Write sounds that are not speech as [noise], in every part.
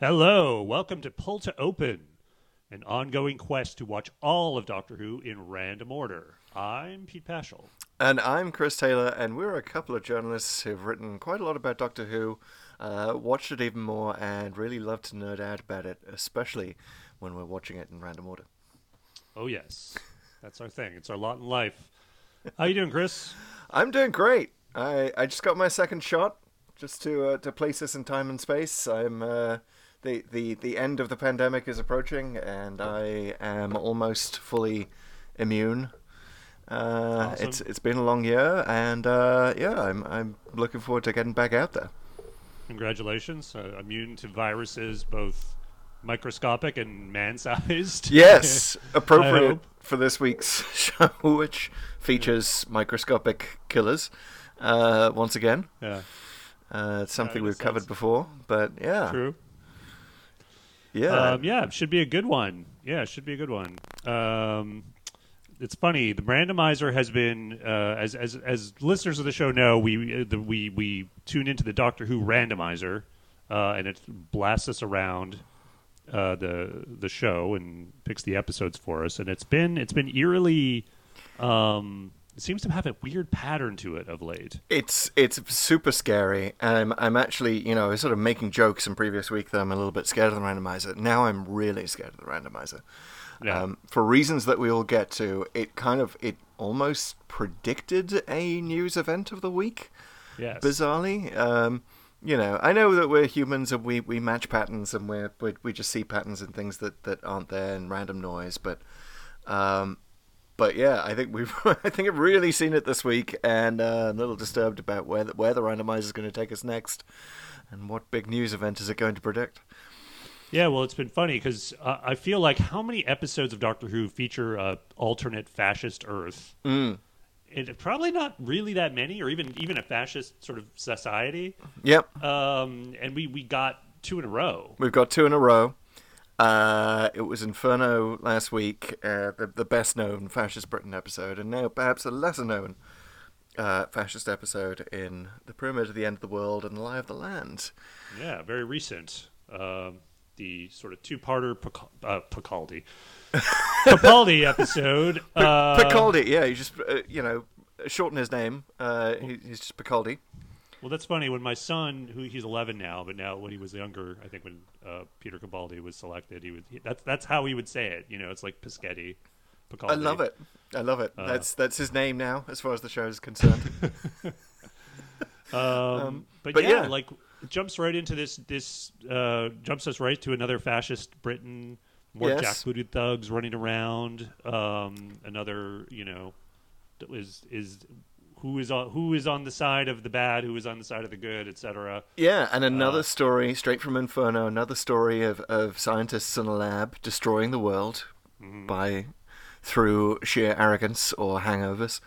Hello, welcome to Pull to Open, an ongoing quest to watch all of Doctor Who in random order. I'm Pete Pachal. And I'm Chris Taylor, and we're a couple of journalists who've written quite a lot about Doctor Who, uh, watched it even more, and really love to nerd out about it, especially when we're watching it in random order. Oh yes, that's our thing. It's our lot in life. How you doing, Chris? [laughs] I'm doing great. I, I just got my second shot, just to uh, to place this in time and space. I'm uh, the, the the end of the pandemic is approaching, and I am almost fully immune. Uh, Awesome. It's it's been a long year, and uh, yeah, I'm I'm looking forward to getting back out there. Congratulations, uh, immune to viruses, both microscopic and man-sized. [laughs] Yes, [laughs] appropriate for this week's [laughs] show, which features microscopic killers. Uh, once again, yeah, uh, it's something in we've covered before, but yeah, true. Yeah, Um, yeah, should be a good one. Yeah, should be a good one. Um, it's funny. The randomizer has been, uh, as as as listeners of the show know, we uh, the, we we tune into the Doctor Who randomizer, uh, and it blasts us around uh, the the show and picks the episodes for us. And it's been it's been eerily. Um, it seems to have a weird pattern to it of late. It's it's super scary. I'm I'm actually you know sort of making jokes in previous week that I'm a little bit scared of the randomizer. Now I'm really scared of the randomizer. Yeah. Um, for reasons that we will get to, it kind of it almost predicted a news event of the week. yes. Bizarrely, um, you know, I know that we're humans and we, we match patterns and we're, we we just see patterns and things that, that aren't there in random noise, but um, but yeah, I think we've [laughs] I think I've really seen it this week, and uh, I'm a little disturbed about where the, where the randomizer is going to take us next, and what big news event is it going to predict. Yeah, well, it's been funny because uh, I feel like how many episodes of Doctor Who feature uh, alternate fascist Earth? Mm. It, probably not really that many, or even even a fascist sort of society. Yep, Um, and we we got two in a row. we've got two in a row. Uh, it was Inferno last week, uh, the the best known fascist Britain episode, and now perhaps a lesser known uh, fascist episode in the Pyramid of the End of the World and the Lie of the Land. Yeah, very recent. Um, the sort of two-parter Pica- uh, Picaldi, [laughs] Capaldi episode. Uh, Picaldi, yeah, you just uh, you know shorten his name. Uh, he, he's just Picaldi. Well, that's funny. When my son, who he's 11 now, but now when he was younger, I think when uh, Peter Capaldi was selected, he would he, that's that's how he would say it. You know, it's like Pischetti. Picaldi. I love it. I love it. Uh, that's that's his name now, as far as the show is concerned. [laughs] Um, but, but yeah, yeah. like jumps right into this. This uh, jumps us right to another fascist Britain. More Yes. jackbooted thugs running around. Um, another, you know, is is who is on who is on the side of the bad, who is on the side of the good, etc. yeah, and another Uh, story straight from Inferno. Another story of of scientists in a lab destroying the world Mm-hmm. by through sheer arrogance or hangovers.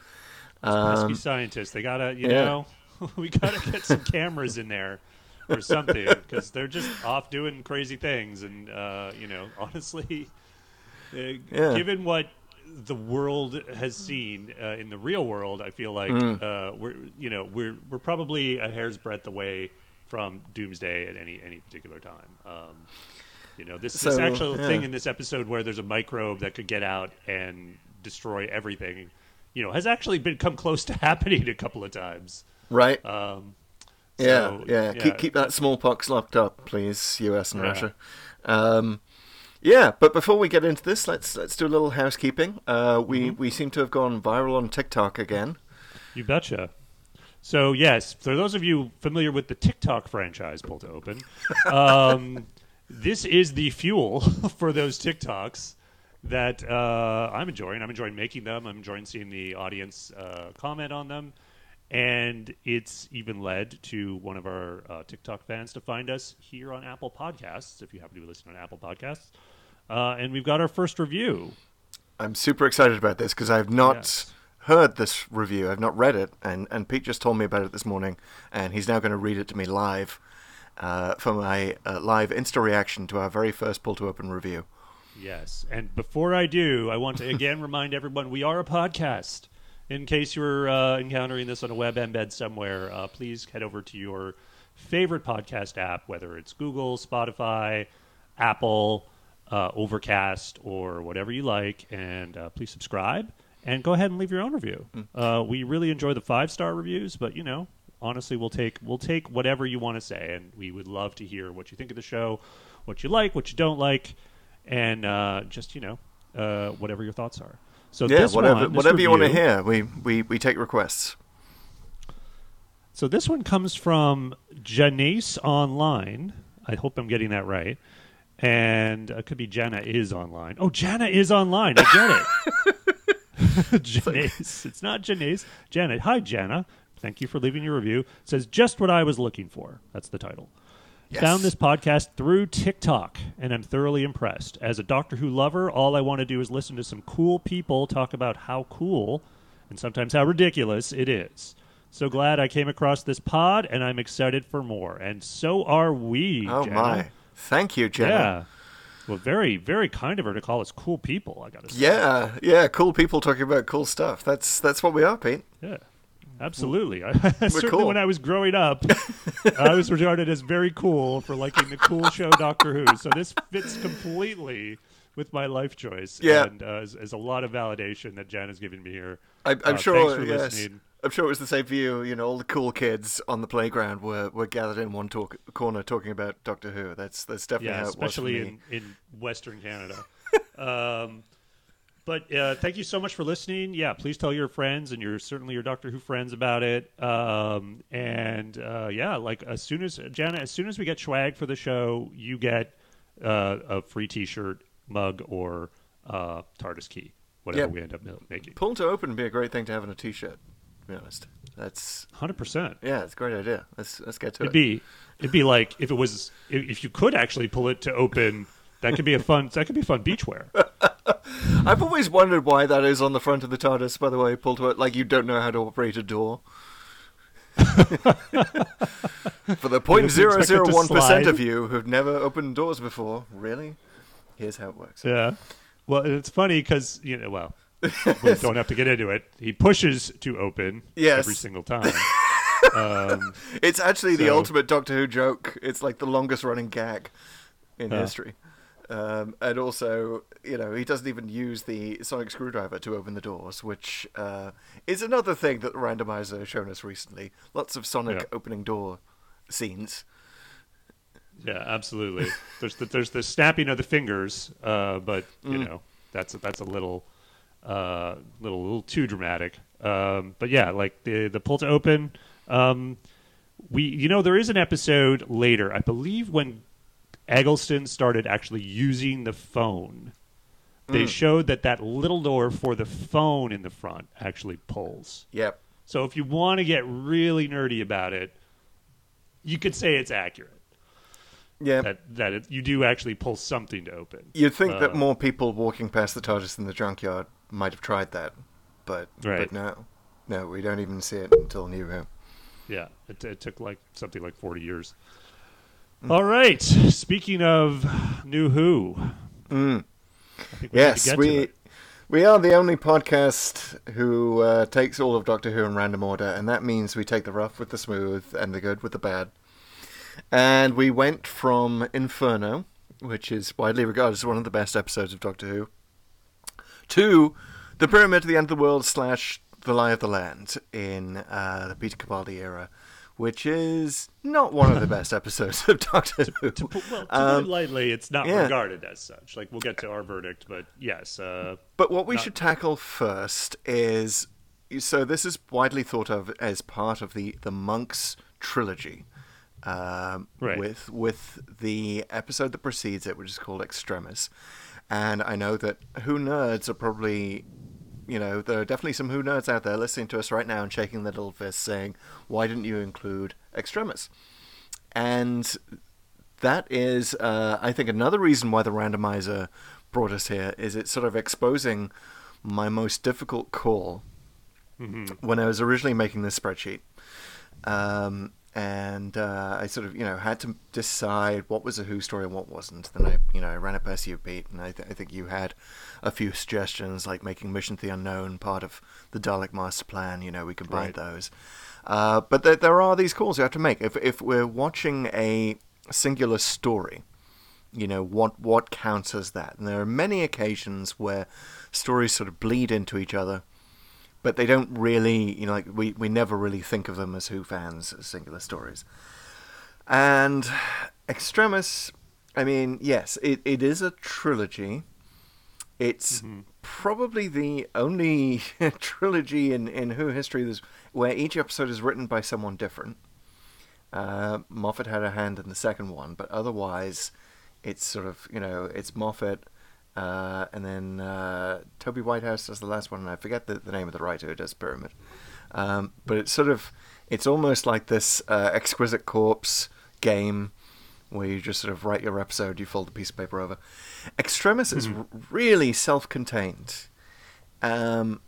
Um, scientists. They gotta, you yeah. know, [laughs] we gotta get some cameras in there or something because they're just off doing crazy things. And uh, you know, honestly, [laughs] uh, Yeah. given what the world has seen uh, in the real world, I feel like Mm. uh, we're, you know, we're we're probably a hair's breadth away from doomsday at any any particular time. Um, you know, this this So, actual yeah. thing in this episode where there's a microbe that could get out and destroy everything, you know, has actually been come close to [laughs] happening a couple of times. right. Um, Yeah, so, yeah. yeah. Keep keep that smallpox locked up, please, U.S. and Yeah. Russia. Um, yeah, but before we get into this, let's let's do a little housekeeping. Uh, we Mm-hmm. we seem to have gone viral on TikTok again. You betcha. So yes, for those of you familiar with the TikTok franchise, pull to open, [laughs] um, this is the fuel [laughs] for those TikToks that uh, I'm enjoying. I'm enjoying making them. I'm enjoying seeing the audience uh, comment on them, and it's even led to one of our uh, TikTok fans to find us here on Apple Podcasts. If you happen to be listening on Apple Podcasts, uh, and we've got our first review. I'm super excited about this because I've not Yes. heard this review. I've not read it, and and Pete just told me about it this morning, and he's now going to read it to me live uh, for my uh, live Insta reaction to our very first pull to open review. Yes. And before I do, I want to again [laughs] remind everyone we are a podcast. In case you're uh, encountering this on a web embed somewhere, uh, please head over to your favorite podcast app, whether it's Google, Spotify, Apple, uh, Overcast, or whatever you like. And uh, please subscribe and go ahead and leave your own review. Uh, we really enjoy the five star reviews, but you know, honestly, we'll take we'll take whatever you want to say, and we would love to hear what you think of the show, what you like, what you don't like, and uh, just you know, uh, whatever your thoughts are. So Yeah, whatever one, whatever you want to hear, we, we, we take requests. So this one comes from Janice Online. I hope I'm getting that right. And it could be Jenna is online. Oh, Jenna is online. I get it. [laughs] [laughs] Janice. It's not Janice. Jana. Hi, Jenna. Thank you for leaving your review. It says just what I was looking for. That's the title. Yes. Found this podcast through TikTok, and I'm thoroughly impressed. As a Doctor Who lover, all I want to do is listen to some cool people talk about how cool and sometimes how ridiculous it is. So glad I came across this pod, and I'm excited for more. And so are we. Oh Jenna. my! Thank you, Jenna. Yeah. Well, very, very kind of her to call us cool people. I got to say. Yeah, yeah, cool people talking about cool stuff. That's that's what we are, Pete. Yeah, absolutely. [laughs] I, certainly, cool. when I was growing up, [laughs] I was regarded as very cool for liking the cool show Doctor Who. So this fits completely with my life choice. Yeah. and uh, is, is a lot of validation that Jan has given me here. I, I'm Uh, sure. Thanks for yes, listening. I'm sure it was the same for you. You know, all the cool kids on the playground were, were gathered in one talk, corner talking about Doctor Who. That's that's definitely Yeah, how it especially was for me. in, in Western Canada. um, but uh, thank you so much for listening. Yeah, please tell your friends and your certainly your Doctor Who friends about it. Um, and uh, yeah, like as soon as Jana, as soon as we get swag for the show, you get uh, a free T-shirt, mug, or uh, TARDIS key, whatever Yeah. we end up making. Pull to open would be a great thing to have in a T-shirt. Be honest, that's Hundred percent. yeah, it's a great idea. Let's let's get to It'd it. be it'd be like if it was if, you could actually pull it to open. That could be a fun. That could be fun beachwear. [laughs] I've always wondered why that is on the front of the TARDIS. By the way, pull to it like you don't know how to operate a door. [laughs] For the point zero zero one percent of you who've never opened doors before, really, here's how it works. Yeah. Well, it's funny because you know, well, [laughs] we don't have to get into it. He pushes to open Yes. every single time. [laughs] um, It's actually the ultimate Doctor Who joke. It's like the longest running gag in Yeah. history. Um, and also, you know, he doesn't even use the sonic screwdriver to open the doors, which uh, is another thing that the randomizer has shown us recently. Lots of sonic Yeah. opening door scenes. yeah, absolutely. There's the, there's the snapping of the fingers, uh, but you Mm. know that's that's a little uh, little little too dramatic. Um, but yeah, like the the pull to open. Um, we you know there is an episode later, I believe, when Eccleston started actually using the phone. They Mm. showed that that little door for the phone in the front actually pulls. Yep. So if you want to get really nerdy about it, you could say it's accurate Yeah. that that it, you do actually pull something to open. You'd think that Uh, more people walking past the TARDIS in the junkyard might have tried that, but Right. but no, no, we don't even see it until New Who. Yeah, it, it took like something like forty years. Mm. All right. Speaking of New Who, Mm. We Yes, we we are the only podcast who uh, takes all of Doctor Who in random order, and that means we take the rough with the smooth and the good with the bad. And we went from Inferno, which is widely regarded as one of the best episodes of Doctor Who, to the Pyramid of the End of the World slash The Lie of the Land in uh, the Peter Capaldi era, which is not one of the [laughs] best episodes of Doctor Who. To put, well, to Um, put it lightly, it's not yeah. regarded as such. Like we'll get to our verdict, but yes, uh, But what we Not- should tackle first is so this is widely thought of as part of the the monks trilogy, um, Right. with with the episode that precedes it, which is called Extremis. And I know that Who nerds are probably, you know, there are definitely some Who nerds out there listening to us right now and shaking their little fists, saying, "Why didn't you include Extremis?" And that is, uh, I think, another reason why the randomizer brought us here is it's sort of exposing my most difficult call when I was originally making this spreadsheet. Um, and uh, I sort of, you know, had to decide what was a Who story and what wasn't. Then I, you know, I ran it past you, Pete, and I, th- I think you had a few suggestions, like making Mission to the Unknown part of the Dalek Master Plan. You know, we combined Right. those. Uh, but there, there are these calls you have to make. If if we're watching a singular story, you know what what counts as that. And there are many occasions where stories sort of bleed into each other, but they don't really, you know, like we we never really think of them as Who fans as singular stories. And Extremis, I mean, yes, it, it is a trilogy. It's mm-hmm. probably the only [laughs] trilogy in, in Who history where each episode is written by someone different. Uh, Moffat had a hand in the second one, but otherwise, it's sort of you know it's Moffat, uh, and then uh, Toby Whithouse does the last one, and I forget the, the name of the writer who does Pyramid. Um, but it's sort of it's almost like this uh, exquisite corpse game where you just sort of write your episode, you fold a piece of paper over. Extremis mm-hmm. is r- really self-contained. Um,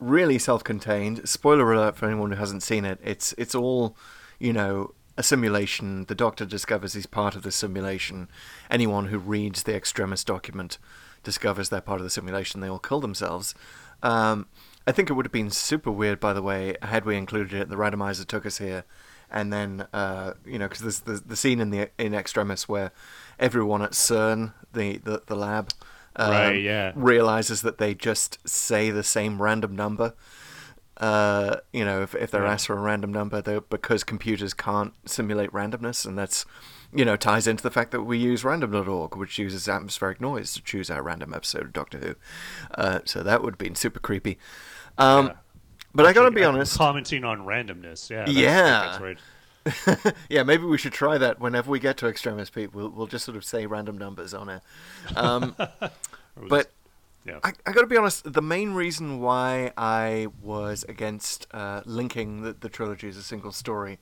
really self-contained. Spoiler alert for anyone who hasn't seen it. It's it's all, you know, a simulation. The Doctor discovers he's part of the simulation. Anyone who reads the Extremis document discovers they're part of the simulation. They all kill themselves. Um, I think it would have been super weird, by the way, had we included it. The randomizer took us here, and then uh, you know, because there's the, the scene in the in Extremis where everyone at CERN, the the, the lab, um, right, yeah. realizes that they just say the same random number uh, you know, if, if they're yeah. asked for a random number, though, because computers can't simulate randomness, and that's, you know, ties into the fact that we use random.org, which uses atmospheric noise to choose our random episode of Doctor Who. Uh, so that would have been super creepy. Um, yeah. But Actually, I gotta be honest. Commenting on randomness, yeah. That's, yeah. That's right. [laughs] yeah, maybe we should try that whenever we get to Extremis Pete. We'll, we'll just sort of say random numbers on it. Um, [laughs] but yeah. I, I got to be honest. The main reason why I was against uh, linking the, the trilogy as a single story,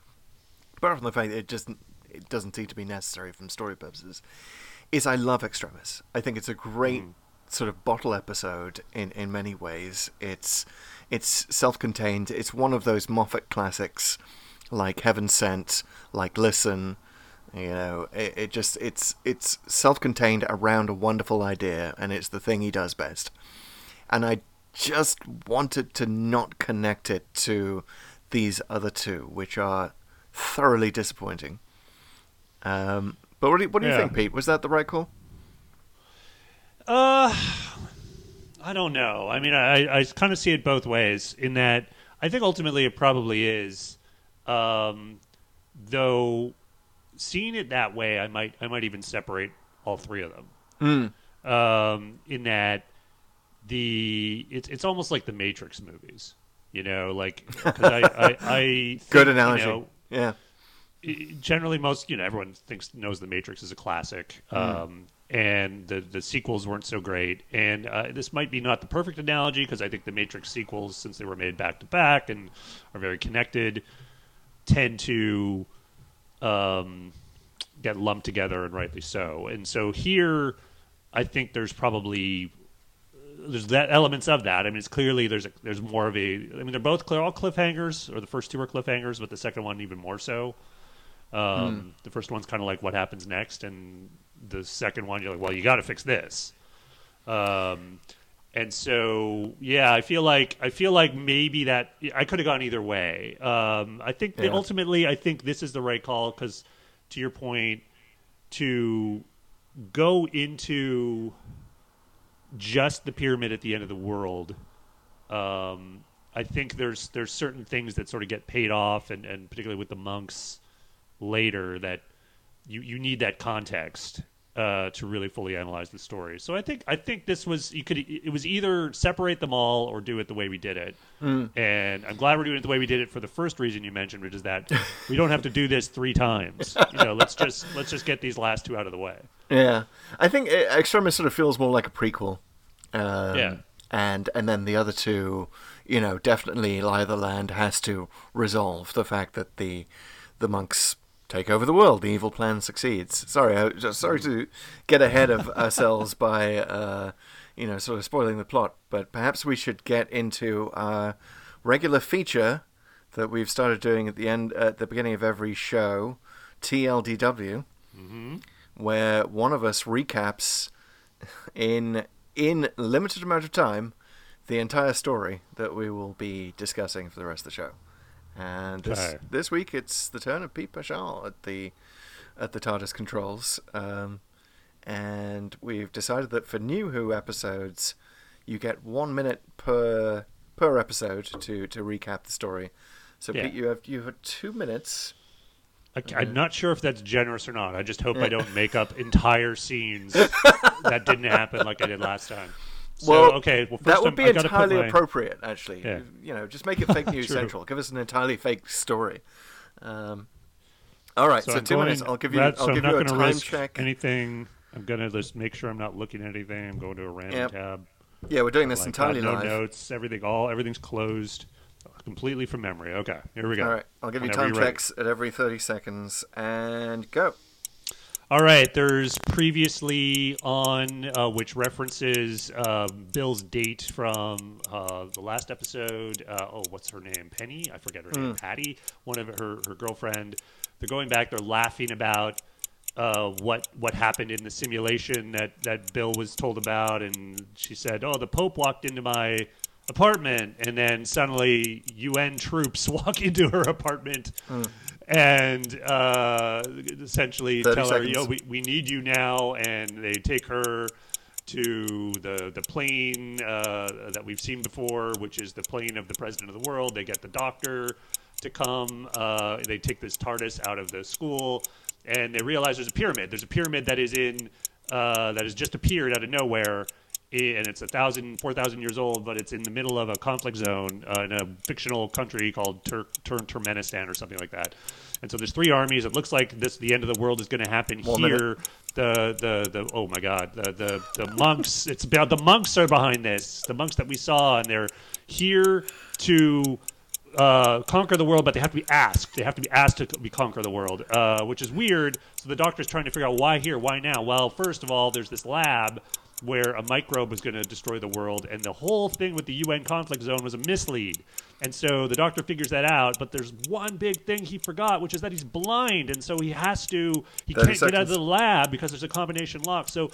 apart from the fact that it just it doesn't seem to be necessary from story purposes, is I love Extremis. I think it's a great mm. sort of bottle episode in, in many ways. It's it's self-contained. It's one of those Moffat classics, like Heaven Sent, like Listen, you know, it, it just it's it's self-contained around a wonderful idea, and it's the thing he does best. And I just wanted to not connect it to these other two, which are thoroughly disappointing. Um, but what do you, what do you think, Pete? Was that the right call? Uh, I don't know. I mean, I I kind of see it both ways. In that, I think ultimately it probably is. Um, though seeing it that way, I might I might even separate all three of them. Mm. Um, in that the it's it's almost like the Matrix movies, you know, like because I, I, I [laughs] think, good analogy, you know, yeah. Generally, most you know everyone thinks knows the Matrix is a classic, mm. um, and the the sequels weren't so great. And uh, this might be not the perfect analogy because I think the Matrix sequels, since they were made back to back and are very connected, tend to um, get lumped together, and rightly so. And so here, I think there's probably there's that elements of that. I mean, it's clearly there's a, there's more of a. I mean, they're both clear, all cliffhangers, or the first two are cliffhangers, but the second one even more so. Um, mm. The first one's kind of like what happens next, and the second one you're like, well, you got to fix this. Um, and so yeah, I feel like I feel like maybe that I could have gone either way. Um, I think yeah. ultimately I think this is the right call because, to your point, to go into just the pyramid at the end of the world. Um, I think there's there's certain things that sort of get paid off, and, and particularly with the monks later that you, you need that context uh, to really fully analyze the story. So I think I think this was you could it was either separate them all or do it the way we did it. Mm. And I'm glad we're doing it the way we did it for the first reason you mentioned, which is that we don't have to do this three times. You know, [laughs] let's just let's just get these last two out of the way. Yeah, I think Extremis sort of feels more like a prequel. Um, yeah, and and then the other two, you know, definitely Lie of the Land has to resolve the fact that the the monks take over the world. The evil plan succeeds. Sorry, I, just sorry to get ahead of [laughs] ourselves by, uh, you know, sort of spoiling the plot. But perhaps we should get into our regular feature that we've started doing at the end, at the beginning of every show, TLDW, mm-hmm. where one of us recaps in in limited amount of time the entire story that we will be discussing for the rest of the show. And this this week it's the turn of Pete Pachal at the at the TARDIS controls. Um, and we've decided that for new Who episodes, you get one minute per per episode to, to recap the story. So Yeah. Pete, you have you have two minutes. I'm not sure if that's generous or not. I just hope I don't make up entire scenes [laughs] that didn't happen like I did last time. So, well, okay. Well, first that would I'm- be I gotta entirely my- appropriate, actually. Yeah. You know, just make it fake [laughs] news central. Give us an entirely fake story. Um, all right, so, 2 going- minutes. I'll give you. Brad, I'll so give I'm you not a gonna time risk check. anything. I'm gonna just make sure I'm not looking at anything. I'm going to a random Yep. tab. Yeah, we're doing this Like, entirely no live. notes. Everything all everything's closed, completely from memory. Okay, here we go. All right, I'll give you Whenever time checks at every 30 seconds and go. All right, there's previously on uh, which references uh, Bill's date from uh, the last episode. Uh, oh, what's her name? Penny? I forget her name. Patty, one of her her girlfriend. They're going back. They're laughing about uh, what what happened in the simulation that that Bill was told about, and she said, "Oh, the Pope walked into my." apartment and then suddenly UN troops [laughs] walk into her apartment and uh, essentially 30 tell her, "Yo, we, we need you now," and they take her to the the plane uh, that we've seen before, which is the plane of the president of the world. They get the doctor to come. Uh, they take this TARDIS out of the school, and they realize there's a pyramid. There's a pyramid that is in uh, that has just appeared out of nowhere. And it's a thousand, four thousand years old, but it's in the middle of a conflict zone uh, in a fictional country called Tur- Tur- Turkmenistan or something like that. And so there's three armies. It looks like this the end of the world is going to happen One here. minute. The, the the oh my god the the, the monks it's about the monks are behind this the monks that we saw and they're here to uh, conquer the world, but they have to be asked. They have to be asked to be conquer the world, uh, which is weird. So the doctor's trying to figure out why here, why now. Well, first of all, there's this lab where a microbe was going to destroy the world, and the whole thing with the UN conflict zone was a mislead. And so the doctor figures that out, but there's one big thing he forgot, which is that he's blind, and so he has to he can't get out of the lab because there's a combination lock. So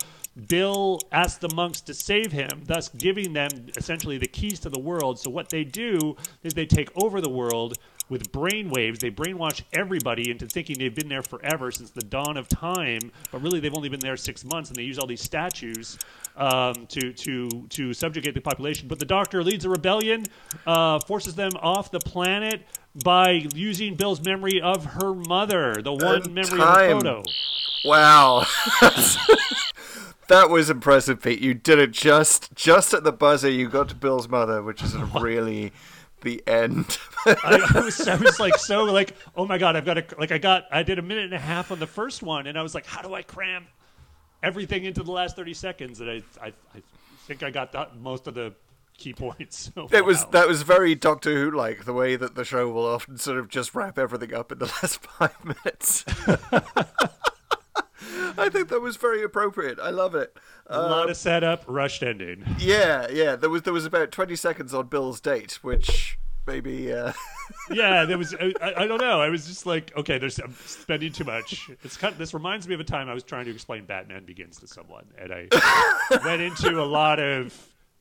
Bill asks the monks to save him, thus giving them essentially the keys to the world. So what they do is they take over the world with brain waves. They brainwash everybody into thinking they've been there forever since the dawn of time, but really they've only been there six months. And they use all these statues um, to to to subjugate the population. But the Doctor leads a rebellion, uh, forces them off the planet. By using Bill's memory of her mother, the one And memory of the photo. Wow. [laughs] that was impressive, Pete. You did it just just at the buzzer. You got to Bill's mother, which is a really the end. I, I was, I was like so like, oh my god, I've got to like I got I did a minute and a half on the first one, and I was like, how do I cram everything into the last thirty seconds? And I I, I think I got that, most of the key points. So, It was that was very Doctor Who like the way that the show will often sort of just wrap everything up in the last [laughs] five minutes. [laughs] [laughs] I think that was very appropriate. I love it. a lot of setup, rushed ending. [laughs] Yeah, yeah. There was there was about twenty seconds on Bill's date, which maybe uh, [laughs] yeah, there was. I, I don't know. I was just like, okay, there's I'm spending too much. It's kind. This reminds me of a time I was trying to explain Batman Begins to someone, and I went into a lot of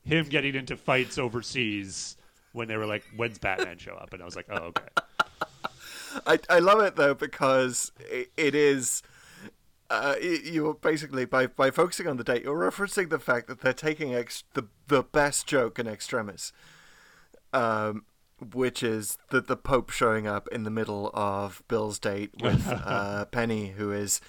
him getting into fights overseas when they were like, "When's Batman show up?" And I was like, "Oh, okay." I I love it though because it, it is. Uh, you're basically by by focusing on the date, you're referencing the fact that they're taking ex- the the best joke in extremis, um, which is that the Pope showing up in the middle of Bill's date with [laughs] uh, Penny, who is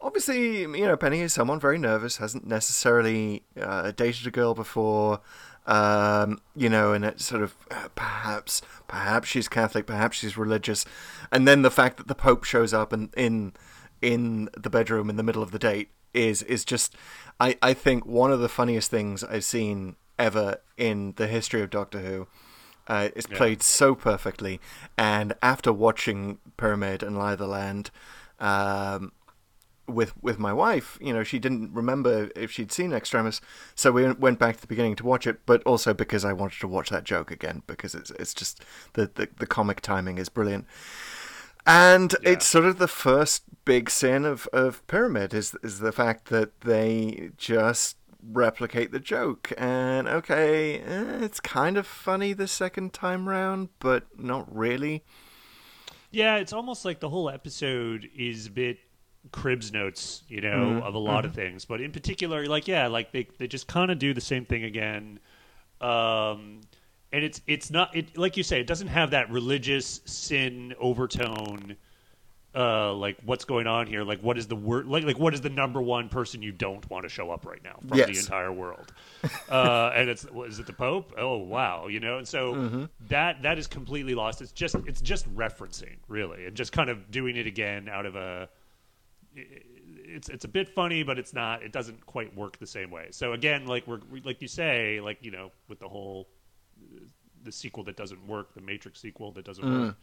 obviously you know Penny is someone very nervous, hasn't necessarily uh, dated a girl before. Um, you know, and it's sort of uh, perhaps, perhaps she's Catholic, perhaps she's religious, and then the fact that the Pope shows up and in in the bedroom in the middle of the date is is just, I I think one of the funniest things I've seen ever in the history of Doctor Who. Uh, it's played so perfectly, and after watching Pyramid and Lie of the Land, um, with with my wife, you know, she didn't remember if she'd seen Extremis, so we went back to the beginning to watch it. But also because I wanted to watch that joke again because it's it's just the the, the comic timing is brilliant, and it's sort of the first big sin of, of Pyramid is is the fact that they just replicate the joke and okay eh, it's kind of funny the second time round but not really Yeah, it's almost like the whole episode is a bit cribs notes, you know, Mm-hmm. of a lot of things. But in particular, like yeah, like they they just kind of do the same thing again. Um and it's it's not it like you say, it doesn't have that religious sin overtone uh like what's going on here? Like what is the word like like what is the number one person you don't want to show up right now from the entire world? [laughs] Uh and it's what, is it the pope? Oh wow you know? And so Mm-hmm. that that is completely lost. It's just it's just referencing really and just kind of doing it again out of a it's it's a bit funny but it's not it doesn't quite work the same way. So again like we're like you say like you know with the whole the sequel that doesn't work the matrix sequel that doesn't Mm. work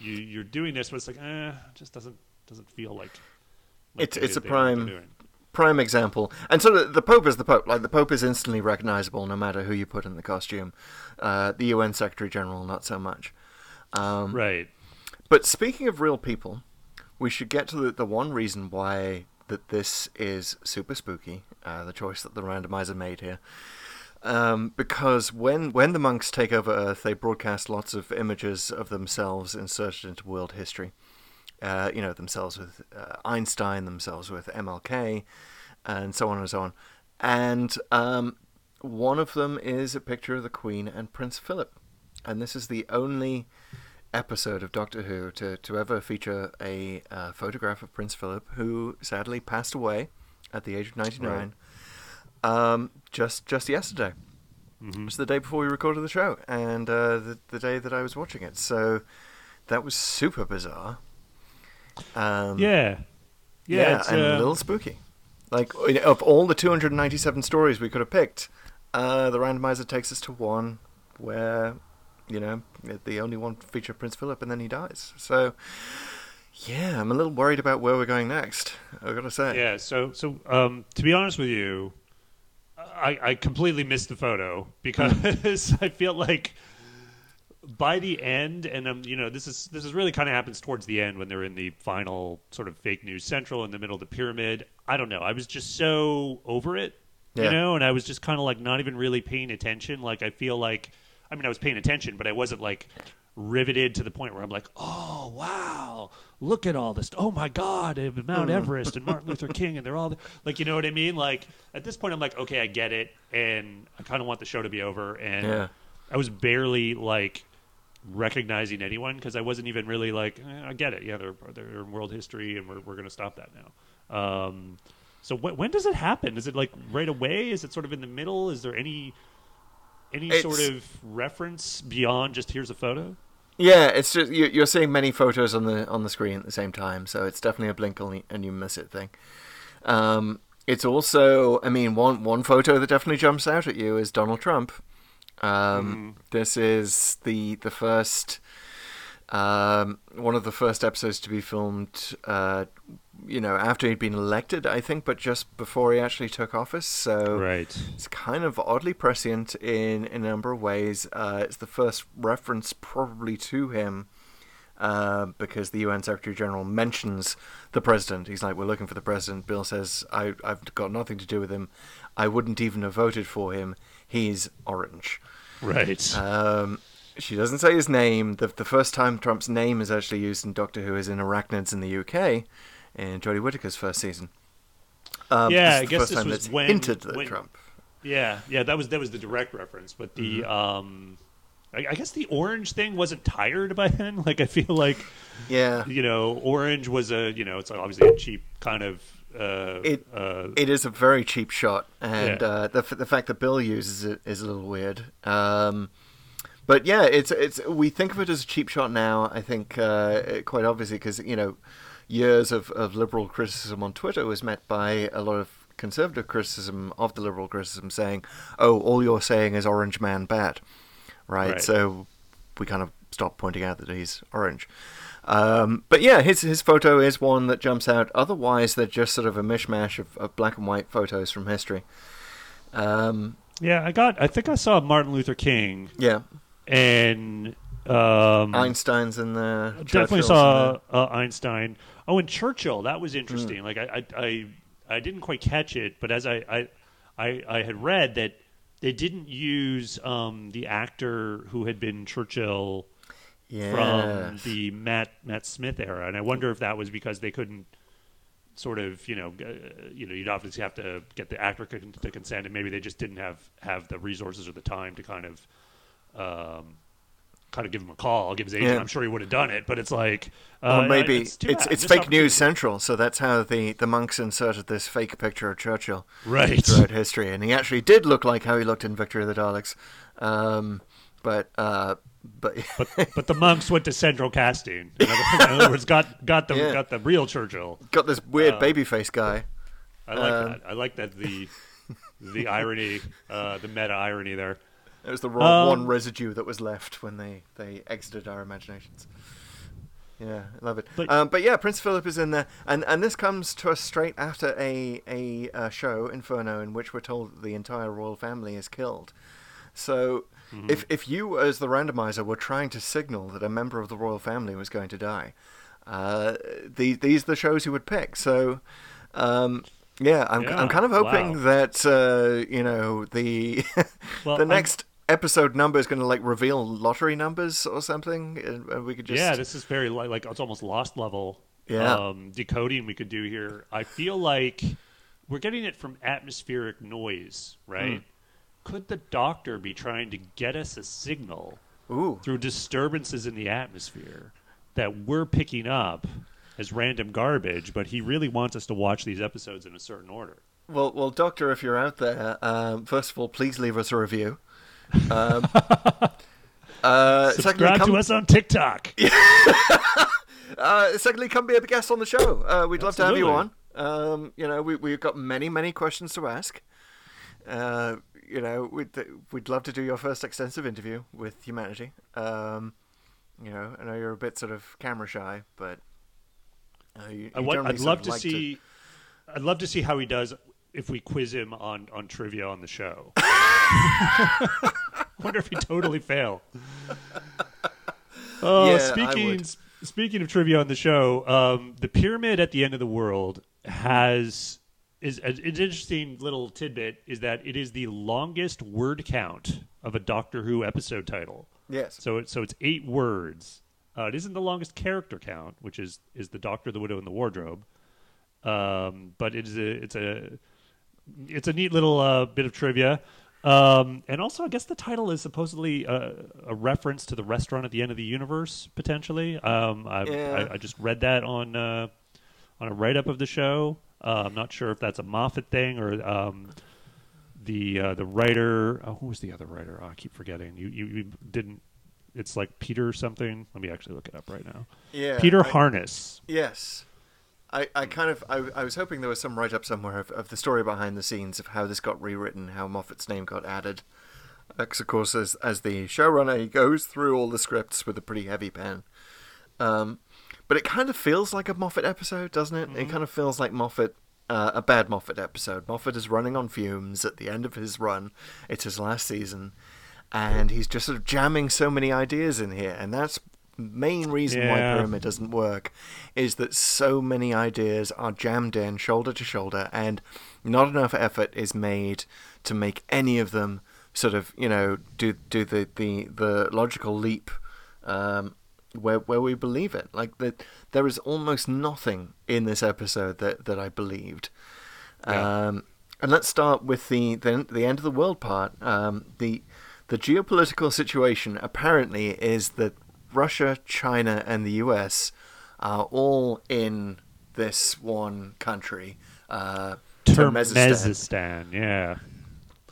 you you're doing this but it's like eh it just doesn't doesn't feel like, like It's- it's a they know what they're prime- prime example. And so the, the Pope is the Pope. Like the Pope is instantly recognizable no matter who you put in the costume. Uh, the UN Secretary General, not so much. Um, right But speaking of real people, we should get to the, the one reason why that this is super spooky. Uh, the choice that the randomizer made here. Um, because when when the monks take over Earth, they broadcast lots of images of themselves inserted into world history. Uh, you know, themselves with uh, Einstein, themselves with MLK, and so on and so on. And um, one of them is a picture of the Queen and Prince Philip. And this is the only episode of Doctor Who to, to ever feature a uh, photograph of Prince Philip, who sadly passed away at the age of 99 um, just just yesterday. It was the day before we recorded the show, and uh, the, the day that I was watching it. So that was super bizarre. Um, yeah yeah, yeah, and uh, a little spooky. Like of all the 297 stories we could have picked, uh, the randomizer takes us to one where, you know, the only one feature Prince Philip, and then he dies. So, yeah, I'm a little worried about where we're going next. I've gotta say. Yeah. So, so um, to be honest with you, I, I completely missed the photo because [laughs] I feel like by the end, and um, you know, this is this is really kind of happens towards the end when they're in the final sort of fake news central in the middle of the pyramid. I don't know. I was just so over it, Yeah. you know, and I was just kind of like not even really paying attention. Like I feel like, I mean, I was paying attention, but I wasn't like riveted to the point where I'm like, oh wow, look at all this. Oh my God, Mount Everest and Martin Luther King, and they're all like, you know what I mean? Like at this point, I'm like, okay, I get it, and I kind of want the show to be over, and Yeah. I was barely like recognizing anyone because I wasn't even really like, eh, I get it, yeah, they're they're in world history, and we're we're gonna stop that now. Um, so wh- when does it happen? Is it like right away? Is it sort of in the middle? Is there any any sort of reference beyond just here's a photo? Yeah, it's just you, you're seeing many photos on the on the screen at the same time, so it's definitely a blink and you- and you miss it thing. Um, it's also, I mean, one one photo that definitely jumps out at you is Donald Trump. Um, This is the the first um, one of the first episodes to be filmed. Uh, you know, after he'd been elected, I think, but just before he actually took office. So Right. it's kind of oddly prescient in, in a number of ways. Uh, it's the first reference probably to him uh, because the UN Secretary General mentions the president. He's like, "We're looking for the president." Bill says, I, "I've got nothing to do with him. I wouldn't even have voted for him. He's orange." Right. Um, she doesn't say his name. The, the first time Trump's name is actually used in Doctor Who is in Arachnids in the UK, in Jodie Whittaker's first season. Um, Yeah, I guess first this time was when- hinted that when- Trump. yeah, yeah, that was that was the direct reference, but the Mm-hmm. um, I, I guess the orange thing wasn't tired by then. [laughs] Like I feel like Yeah, you know, orange was a you know, it's obviously a cheap kind of uh, It- uh, it is a very cheap shot, and Yeah. uh, the f- the fact that Bill uses it is a little weird. Um, but yeah, it's it's we think of it as a cheap shot now. I think uh, quite obviously because you know years of, of liberal criticism on Twitter was met by a lot of conservative criticism of the liberal criticism saying, "Oh, all you're saying is Orange Man bad," right? Right. So we kind of stop pointing out that he's orange. Um, but yeah, his his photo is one that jumps out. Otherwise, they're just sort of a mishmash of, of black and white photos from history. Um, yeah. I got. I think I saw Martin Luther King yeah, and um, Einstein's in there. definitely Churchill's saw in uh, Einstein. Oh, and Churchill. That was Hmm. interesting. Like I, I, I, I didn't quite catch it, but as I, I, I, I had read that they didn't use um, the actor who had been Churchill Yeah. from the Matt Matt Smith era, and I wonder if that was because they couldn't sort of you know uh, you know you'd obviously have to get the actor con- to consent, and maybe they just didn't have have the resources or the time to kind of um, kind of give him a call, give his agent. Yeah. I'm sure he would have done it, but it's like uh, or maybe it's it's it's, fake news central, so that's how the, the monks inserted this fake picture of Churchill right? throughout history, and he actually did look like how he looked in Victory of the Daleks. Um, but uh, but [laughs] but but the monks went to central casting. In other, in other words, got got the Yeah. got the real Churchill. got this weird Uh, baby face guy. I like Um, that. I like that the the irony, uh, the meta irony there. It was the raw, Um, one residue that was left when they, they exited our imaginations. Yeah, I love it. But- um, but yeah, Prince Philip is in there, and, and this comes to us straight after a a uh, show Inferno in which we're told that the entire royal family is killed. So Mm-hmm. if if you as the randomizer were trying to signal that a member of the royal family was going to die, uh, the, these are the shows you would pick. So. Um, yeah, I'm, Yeah, I'm kind of hoping wow. that uh, you know the [laughs] the next episode number is going to like reveal lottery numbers or something, and, we could just Yeah, this is very li- like it's almost lost level. Yeah. um, decoding we could do here. I feel like we're getting it from atmospheric noise, right? Hmm. Could the Doctor be trying to get us a signal ooh through disturbances in the atmosphere that we're picking up as random garbage, but he really wants us to watch these episodes in a certain order? well well doctor if you're out there um, first of all please leave us a review um, [laughs] uh, Subscribe come, to us on TikTok. [laughs] uh, secondly come be a guest on the show uh, we'd love to have you on um, you know we, we've got many many questions to ask uh, you know we'd, we'd love to do your first extensive interview with humanity um, you know I know you're a bit sort of camera shy but uh, you, I you generally I'd love to like see. I'd love to see how he does if we quiz him on on trivia on the show. [laughs] wonder if he totally fail. Oh, [laughs] Yeah, I speaking speaking of trivia on the show, um, the pyramid at the end of the world has is an interesting little tidbit is that it is the longest word count of a Doctor Who episode title. yes So it, so it's eight words. Uh, it isn't the longest character count, which is is the Doctor, the Widow, and the Wardrobe. Um, but it is a it's a it's a neat little uh, bit of trivia. Um, and also, I guess the title is supposedly a, a reference to the restaurant at the end of the universe, potentially. Um, I, Yeah. I, I just read that on uh, on a write up of the show. Uh, I'm not sure if that's a Moffat thing or um, the uh, the writer. Oh, who was the other writer? Oh, I keep forgetting. You, you you didn't. It's like Peter something. Let me actually look it up right now. yeah Peter I- Harness. Yes. I, I kind of I, I was hoping there was some write up somewhere of, of the story behind the scenes of how this got rewritten, how Moffat's name got added. Because of course, as as the showrunner, he goes through all the scripts with a pretty heavy pen. Um, but it kind of feels like a Moffat episode, doesn't it? It kind of feels like Moffat, uh, a bad Moffat episode. Moffat is running on fumes at the end of his run. It's his last season, and he's just sort of jamming so many ideas in here, and that's main reason why Yeah. Pyramid doesn't work is that so many ideas are jammed in shoulder to shoulder, and not enough effort is made to make any of them sort of you know do do the the, the logical leap um, where where we believe it. Like that, there is almost nothing in this episode that that I believed. Yeah. Um, and let's start with the the, the end of the world part. Um, the the geopolitical situation apparently is that Russia, China, and the U.S. are all in this one country. Uh, Turkmenistan. Turkmenistan. Yeah.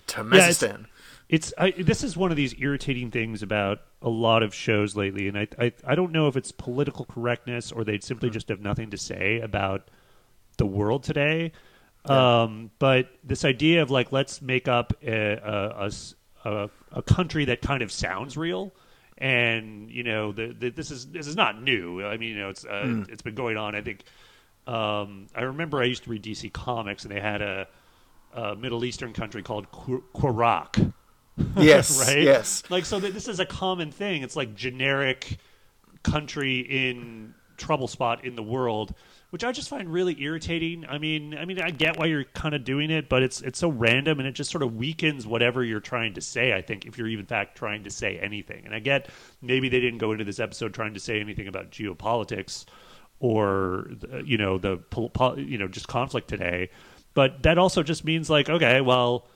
Turkmenistan. It's I, this is one of these irritating things about a lot of shows lately, and I I, I don't know if it's political correctness or they'd simply just have nothing to say about the world today. Um, but this idea of like let's make up a a country that kind of sounds real, and you know the, the, this is this is not new. I mean, you know, it's uh, it's been going on. I think um, I remember I used to read DC Comics, and they had a, a Middle Eastern country called Qu- Qurac. [laughs] Yes. [laughs] right? Yes. Like so that this is a common thing. It's like generic country in trouble spot in the world. Which I just find really irritating. I mean, I mean, I get why you're kind of doing it, but it's it's so random and it just sort of weakens whatever you're trying to say. I think if you're even fact trying to say anything, and I get maybe they didn't go into this episode trying to say anything about geopolitics or you know the you know just conflict today, but that also just means like okay, well.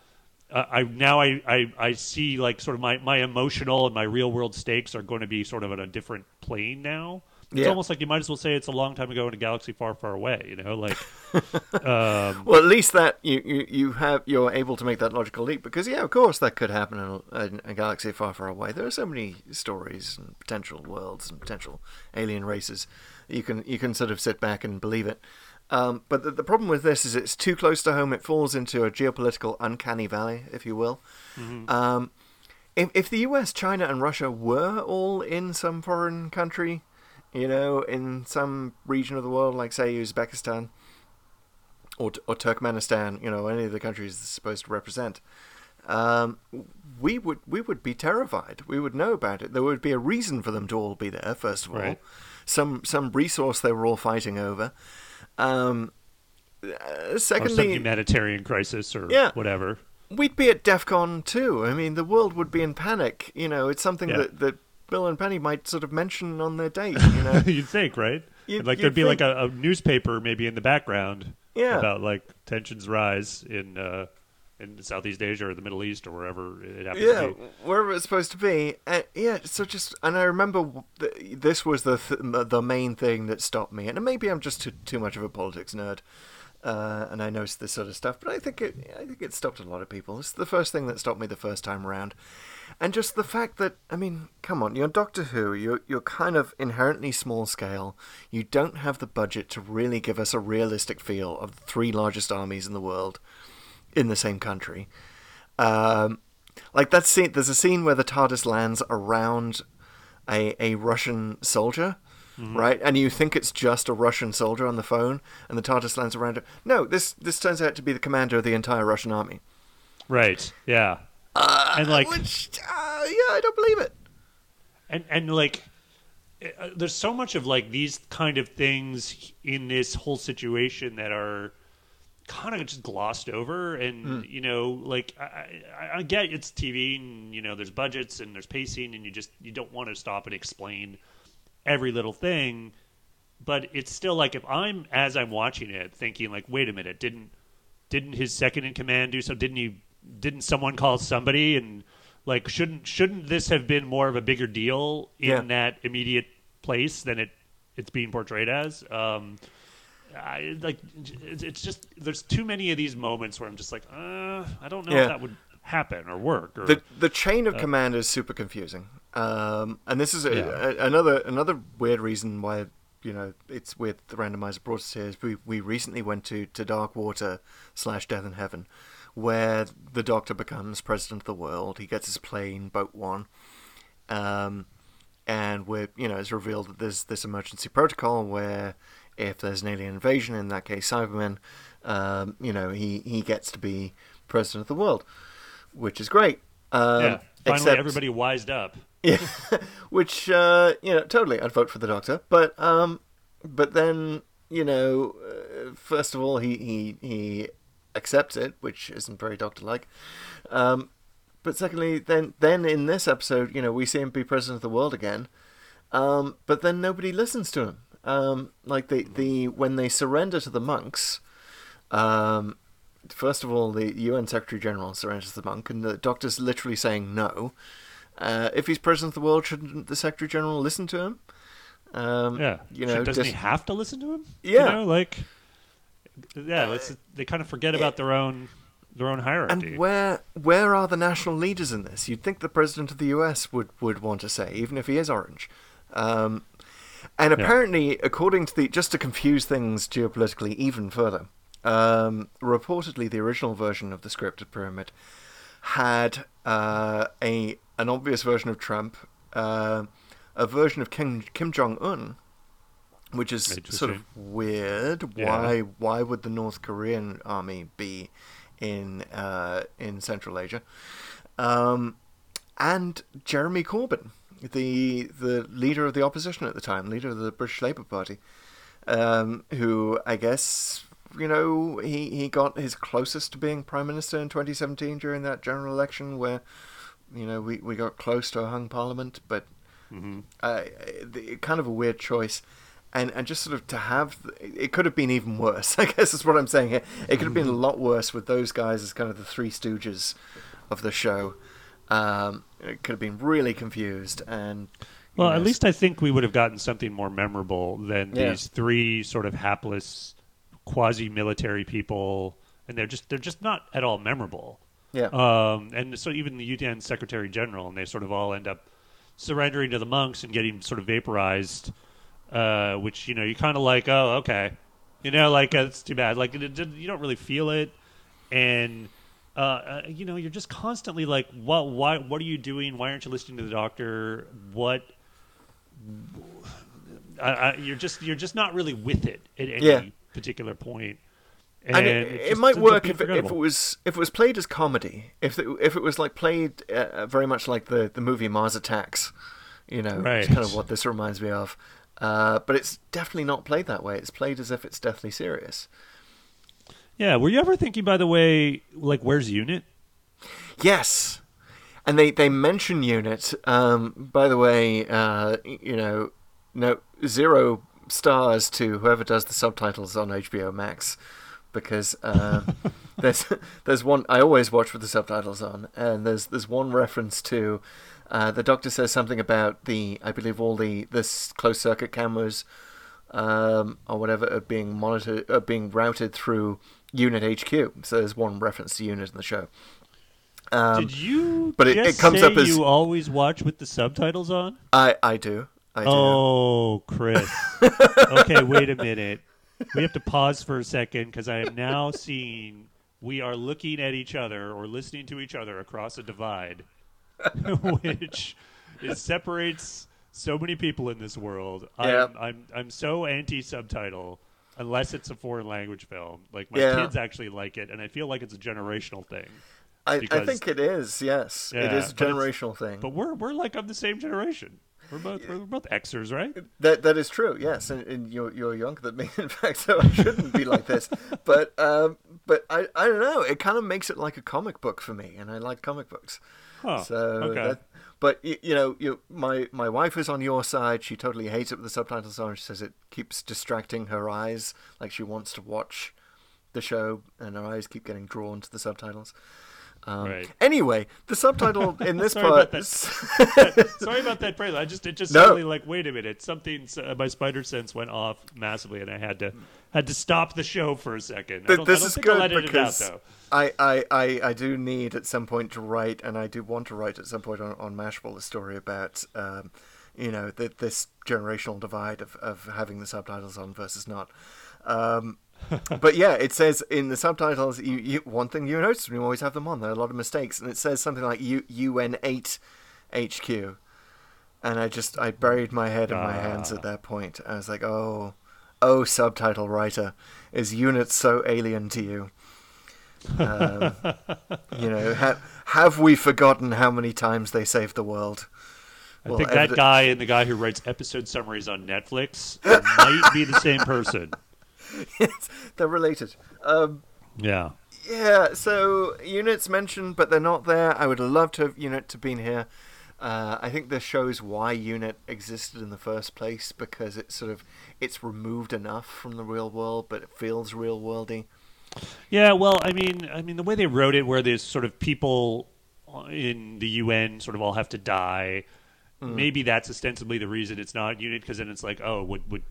Uh, I now I, I, I see like sort of my, my emotional and my real world stakes are going to be sort of on a different plane now. It's Yeah. almost like you might as well say it's a long time ago in a galaxy far, far away. You know, like [laughs] um, Well, at least that you, you, you have you're able to make that logical leap because yeah, of course that could happen in a, in a galaxy far, far away. There are so many stories and potential worlds and potential alien races. You can you can sort of sit back and believe it. Um, but the, the problem with this is it's too close to home. It falls into a geopolitical uncanny valley, if you will. Um, if, if the US, China, and Russia were all in some foreign country, you know, in some region of the world, like say Uzbekistan, or, or Turkmenistan, you know, any of the countries it's supposed to represent, um, we would we would be terrified. We would know about it. There would be a reason for them to all be there. First of all, Right. some some resource they were all fighting over. Um, uh, secondly, humanitarian crisis or Yeah. whatever. we'd be at DEFCON two. I mean, the world would be in panic. You know, it's something Yeah. that, that Bill and Penny might sort of mention on their date. You [laughs] know, You'd think, right? You'd- like you'd there'd be think. like a, a newspaper maybe in the background Yeah. about like tensions rise in uh, in Southeast Asia or the Middle East or wherever it happens yeah, to be. wherever it's supposed to be. Uh, yeah, so just and I remember th- this was the th- the main thing that stopped me, and maybe I'm just too too much of a politics nerd. Uh, and I noticed this sort of stuff, but I think it, I think it stopped a lot of people. It's the first thing that stopped me the first time around, and just the fact that I mean, come on, you're Doctor Who. You're you're kind of inherently small scale. You don't have the budget to really give us a realistic feel of the three largest armies in the world in the same country. Um, like that scene, there's a scene where the TARDIS lands around a a Russian soldier, right? And you think it's just a Russian soldier on the phone, and the TARDIS lands around it. No, this this turns out to be the commander of the entire Russian army. Right. Yeah. And like Which, uh, yeah, I don't believe it. and and like uh, there's so much of like these kind of things in this whole situation that are kind of just glossed over and you know like I, I, I get it's tv and you know there's budgets and there's pacing and you just you don't want to stop and explain every little thing but it's still like if i'm as i'm watching it thinking like wait a minute didn't didn't his second in command do so didn't he didn't someone call somebody and like shouldn't shouldn't this have been more of a bigger deal in Yeah. that immediate place than it it's being portrayed as um I, like it's, just there's too many of these moments where I'm just like uh I don't know Yeah. if that would happen or work or The the chain of command is super confusing. Um, and this is a, Yeah. a, another another weird reason why you know it's weird the randomizer brought us here is we we recently went to to Dark Water slash Death in Heaven, where the Doctor becomes president of the world. He gets his plane, Boat One, um, and we're you know it's revealed that there's this emergency protocol where if there's an alien invasion, in that case Cybermen, um, you know he he gets to be president of the world, which is great. Um, yeah finally except- everybody wised up [laughs] yeah, which uh, you know, totally, I'd vote for the Doctor. But um, but then you know, uh, first of all, he he he accepts it, which isn't very Doctor-like. Um, but secondly, then then in this episode, you know, we see him be president of the world again. Um, but then nobody listens to him. Um, like the the when they surrender to the monks. Um, first of all, the UN Secretary General surrenders to the monk, and the Doctor's literally saying no. Uh, if he's president of the world, shouldn't the Secretary General listen to him? Um, yeah you know, doesn't just- he have to listen to him Yeah. you know like yeah it's, they kind of forget about their own their own hierarchy And where where are the national leaders in this? You'd think the president of the U.S. would, would want to say, even if he is orange. Um, and apparently, according to the just to confuse things geopolitically even further, um, reportedly the original version of the script of Pyramid had uh, a an obvious version of Trump, uh, a version of Kim Kim Jong Un, which is sort of weird. Yeah. Why why would the North Korean army be in uh, in Central Asia? Um, and Jeremy Corbyn, the the leader of the opposition at the time, leader of the British Labour Party. um, who I guess you know he he got his closest to being prime minister in 2017 during that general election where you know we we got close to a hung parliament, but hmm uh, the, kind of a weird choice. And, and just sort of to have it could have been even worse. [laughs] I guess is what I'm saying here. It could have been a lot worse with those guys as kind of the three stooges of the show. Um, it could have been really confused and. Well, know, at least I think we would have gotten something more memorable than Yeah. these three sort of hapless quasi-military people, and they're just they're just not at all memorable. yeah, Um, and so even the UN Secretary General, and they sort of all end up surrendering to the monks and getting sort of vaporized, uh, which you know you kind of like, oh, okay, you know, like uh, it's too bad. Like it, it, you don't really feel it, and uh, uh, you know you're just constantly like, what, why, what are you doing? Why aren't you listening to the doctor? What? I, I, you're just you're just not really with it at any Yeah. particular point. and it, it it might work if it, if it was if it was played as comedy. If it, if it was like played uh, very much like the the movie Mars Attacks, you know, Right. it's kind of what this reminds me of. Uh, but it's definitely not played that way. It's played as if it's deathly serious. Yeah, were you ever thinking, by the way, like where's Unit? Yes, and they they mention unit. Um, by the way, uh, you know, no zero stars to whoever does the subtitles on HBO Max, because um, [laughs] there's there's one I always watch with the subtitles on, and there's there's one reference to. Uh, the doctor says something about the, I believe, all the this closed circuit cameras, um, or whatever, are being monitored, are being routed through Unit HQ. So there's one reference to Unit in the show. Um, Did you? but it- just it comes say up as- you always watch with the subtitles on. I I do. I do. Oh, Chris. [laughs] okay, wait a minute. We have to pause for a second because I am now seeing we are looking at each other or listening to each other across a divide, [laughs] which it separates so many people in this world. Yeah. I'm, I'm I'm so anti subtitle unless it's a foreign language film. Like my Yeah. kids actually like it, and I feel like it's a generational thing. I, I think it is. Yes, it Yeah, is a generational thing. But we're we're like of the same generation. We're both we're both Xers, right? That that is true. Yes, and, and you're you're younger than me. [laughs] In fact, so I shouldn't be like this. [laughs] But um, but I I don't know. It kind of makes it like a comic book for me, and I like comic books. Huh. So okay. that, but you, know, you my my wife is on your side. She totally hates it with the subtitles on. She says it keeps distracting her eyes. Like she wants to watch the show, and her eyes keep getting drawn to the subtitles. Um, Right. Anyway, the subtitle [laughs] in this Sorry part. about [laughs] Sorry about that phrase. I just it just No. suddenly like wait a minute something uh, my spider sense went off massively and I had to had to stop the show for a second. I don't, this is good because out. I, I, I, I do need at some point to write, and I do want to write at some point on, on Mashable a story about, um, you know, the, this generational divide of, of having the subtitles on versus not. Um, [laughs] but yeah, it says in the subtitles, you, you, one thing you notice when you always have them on, there are a lot of mistakes, and it says something like U, UN8 HQ. And I just, I buried my head in my hands Ah. at that point. I was like, oh, oh, subtitle writer, is unit so alien to you? Um, [laughs] you know, ha- have we forgotten how many times they saved the world? I Well, think that guy and the guy who writes episode summaries on Netflix might be the same person. [laughs] they're related. Um, Yeah. yeah, so units mentioned, but they're not there. I would love to have unit to been here. Uh, I think this shows why unit existed in the first place because it's sort of it's removed enough from the real world, but it feels real worldy. Yeah, well, I mean, I mean the way they wrote it, where there's sort of people in the UN sort of all have to die. Maybe that's ostensibly the reason it's not unit, because then it's like, oh, would would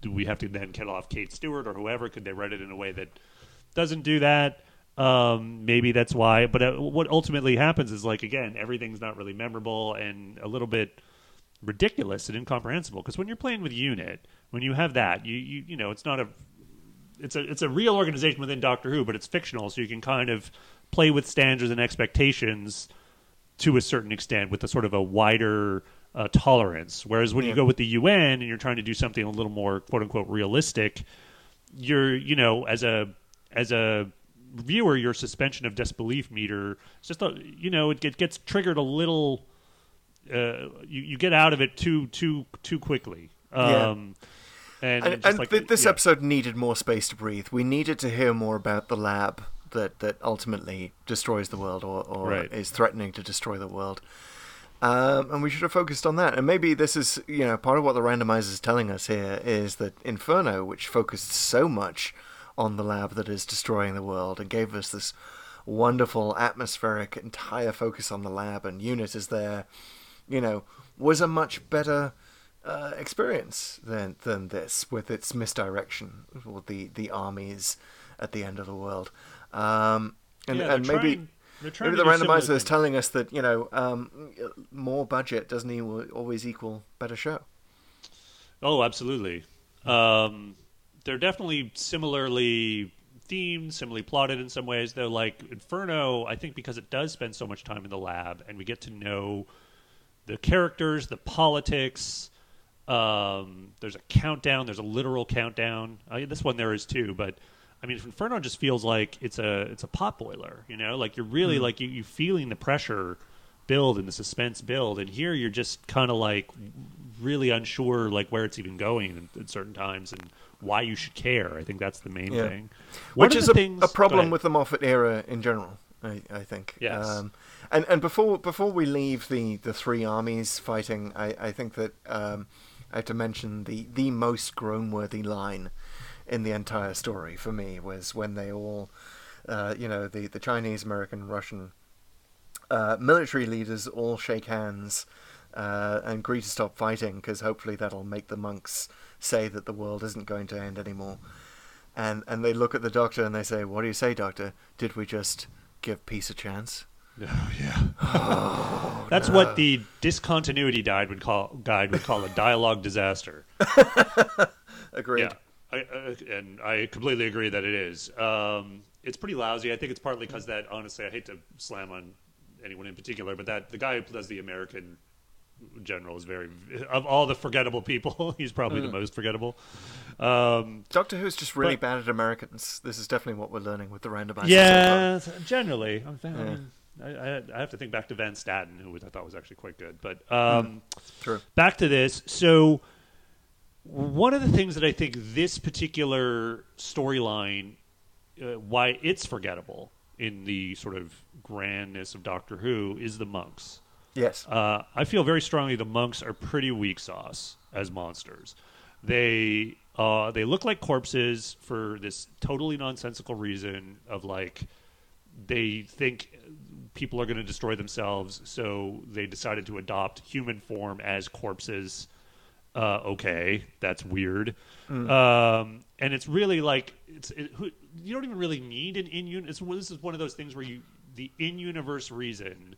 do we have to then kill off Kate Stewart or whoever? Could they write it in a way that doesn't do that? Um, maybe that's why. But uh, what ultimately happens is like again, everything's not really memorable and a little bit ridiculous and incomprehensible. Because when you're playing with unit, when you have that, you you you know, it's not a it's a it's a real organization within Doctor Who, but it's fictional, so you can kind of play with standards and expectations to a certain extent with a sort of a wider uh, tolerance. Whereas when you go with the UN and you're trying to do something a little more quote unquote realistic, you're you know as a as a viewer your suspension of disbelief meter it's just a, you know it, get, gets triggered a little uh, you, you get out of it too too too quickly Yeah. um, and, And, just and like th- this yeah. episode needed more space to breathe. We needed to hear more about the lab that, that ultimately destroys the world or, or Right. is threatening to destroy the world. Um, and we should have focused on that. And maybe this is, you know, part of what the randomizer is telling us here is that Inferno, which focused so much on the lab that is destroying the world and gave us this wonderful atmospheric entire focus on the lab and unit is there, you know, was a much better uh, experience than than this with its misdirection or the the armies at the end of the world. Um, and Yeah, and maybe trying- maybe the randomizer is telling us that you know um, more budget doesn't always equal better show. Oh, absolutely. Um, they're definitely similarly themed, similarly plotted in some ways. Though, like Inferno, I think because it does spend so much time in the lab, and we get to know the characters, the politics. Um, there's a countdown. There's a literal countdown. I, this one there is too, but I mean, Inferno just feels like it's a it's a pot boiler. You know, like you're really like you you feeling the pressure build and the suspense build, and here you're just kind of like really unsure like where it's even going at, at certain times and why you should care. I think that's the main Yeah. thing. One which is a, things, a problem with the Moffat era in general. I, I think. Yes. Um, and and before before we leave the, the three armies fighting, I, I think that um, I have to mention the the most groan-worthy line in the entire story for me was when they all, uh, you know, the the Chinese, American, Russian uh, military leaders all shake hands uh, and agree to stop fighting because hopefully that'll make the monks say that the world isn't going to end anymore. And and they look at the doctor and they say, "What do you say, doctor? Did we just give peace a chance?" [laughs] Oh yeah. That's what the discontinuity guide would call guide would call a dialogue disaster. [laughs] Agreed. Yeah, I, uh, and I completely agree that it is. Um, it's pretty lousy. I think it's partly because that. Honestly, I hate to slam on anyone in particular, but that the guy who does the American general is very of all the forgettable people, [laughs] he's probably Mm. the most forgettable. Um, Doctor Who's just really But- bad at Americans. This is definitely what we're learning with the randomizer. yeah, generally, I'm, I, Yeah. I, I, I have to think back to Van Statten, who I thought was actually quite good. But um, far. True. back to this. So, one of the things that I think this particular storyline, uh, why it's forgettable in the sort of grandness of Doctor Who, is the monks. Yes. Uh, I feel very strongly the monks are pretty weak sauce as monsters. They uh, they look like corpses for this totally nonsensical reason of like they think people are going to destroy themselves, so they decided to adopt human form as corpses. Uh, okay, that's weird. Um, and it's really like it's it, who, you don't even really need an in universe. This is one of those things where you the in universe reason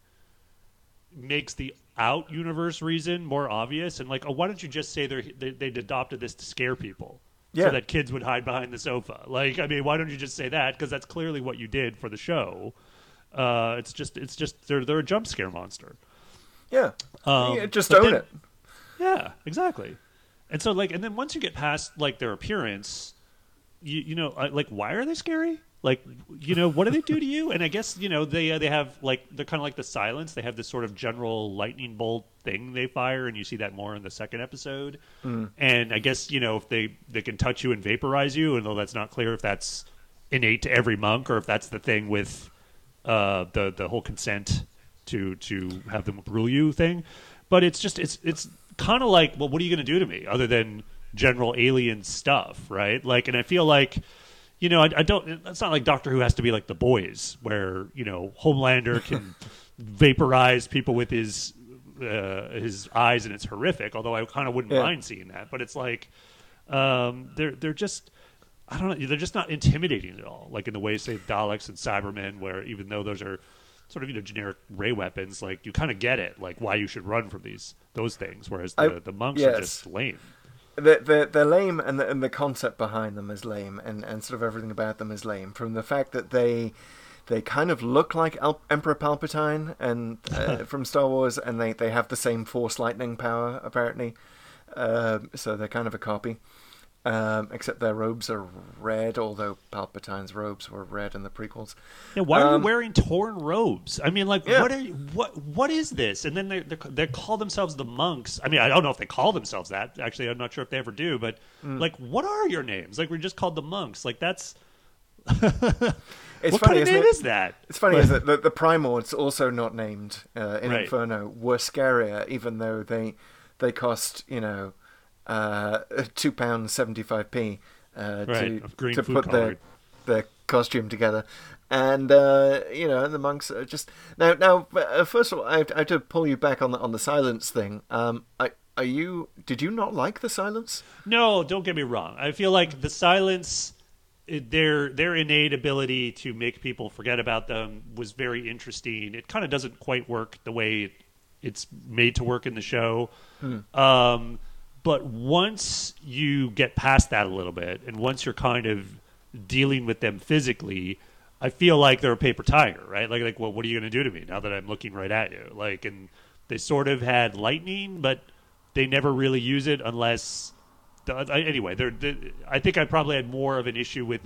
makes the out universe reason more obvious and like oh why don't you just say they're, they they adopted this to scare people Yeah. so that kids would hide behind the sofa like i mean why don't you just say that because that's clearly what you did for the show uh it's just it's just they're they're a jump scare monster Yeah. um, yeah just own then- it. yeah, exactly. And so, like, and then once you get past like their appearance, you you know, like, why are they scary? Like, you know, what do they do to you? And I guess you know they uh, they have like they're kind of like the silence. They have this sort of general lightning bolt thing they fire, and you see that more in the second episode. And I guess you know if they they can touch you and vaporize you, and though that's not clear if that's innate to every monk or if that's the thing with uh, the the whole consent to to have them rule you thing. But it's just it's it's kind of like, well, what are you going to do to me other than general alien stuff, right? Like, and I feel like. You know, I, I don't. It's not like Doctor Who has to be like the boys, where you know Homelander can [laughs] vaporize people with his uh, his eyes, and it's horrific. Although I kind of wouldn't Yeah. mind seeing that, but it's like um, they're they're just I don't know they're just not intimidating at all. Like in the way say Daleks and Cybermen, where even though those are sort of you know generic ray weapons, like you kind of get it, like why you should run from these those things. Whereas the, I- the monks are just lame. They're, they're, they're lame, and the, and the concept behind them is lame, and, and sort of everything about them is lame. From the fact that they they kind of look like Al- Emperor Palpatine and uh, [laughs] from Star Wars, and they, they have the same Force lightning power apparently. Um so they're kind of a copy. Um, except their robes are red, although Palpatine's robes were red in the prequels. Yeah, why are Um, you wearing torn robes? I mean, like, Yeah. what are you, what what is this? And then they they they call themselves the monks. I mean, I don't know if they call themselves that. Actually, I'm not sure if they ever do. But Mm. like, what are your names? Like, we're just called the monks. Like, that's [laughs] It's what funny, kind of name it? is that? It's funny, [laughs] isn't it? The, the Primords, also not named uh, in Right. Inferno, were scarier, even though they they cost you know uh, [laughs] two pounds seventy five p uh, Right, to to put their colored. their costume together, and uh, you know the monks are just now now. Uh, first of all, I have, I have to pull you back on the on the silence thing. Um, I, are you? Did you not like the silence? No, don't get me wrong. I feel like the silence, their their innate ability to make people forget about them was very interesting. It kind of doesn't quite work the way it, it's made to work in the show. Um, but once you get past that a little bit, and once you're kind of dealing with them physically, I feel like they're a paper tiger, right? Like, like, well, what are you going to do to me now that I'm looking right at you? Like, and they sort of had lightning, but they never really use it unless. The, I- anyway, they're, they I think I probably had more of an issue with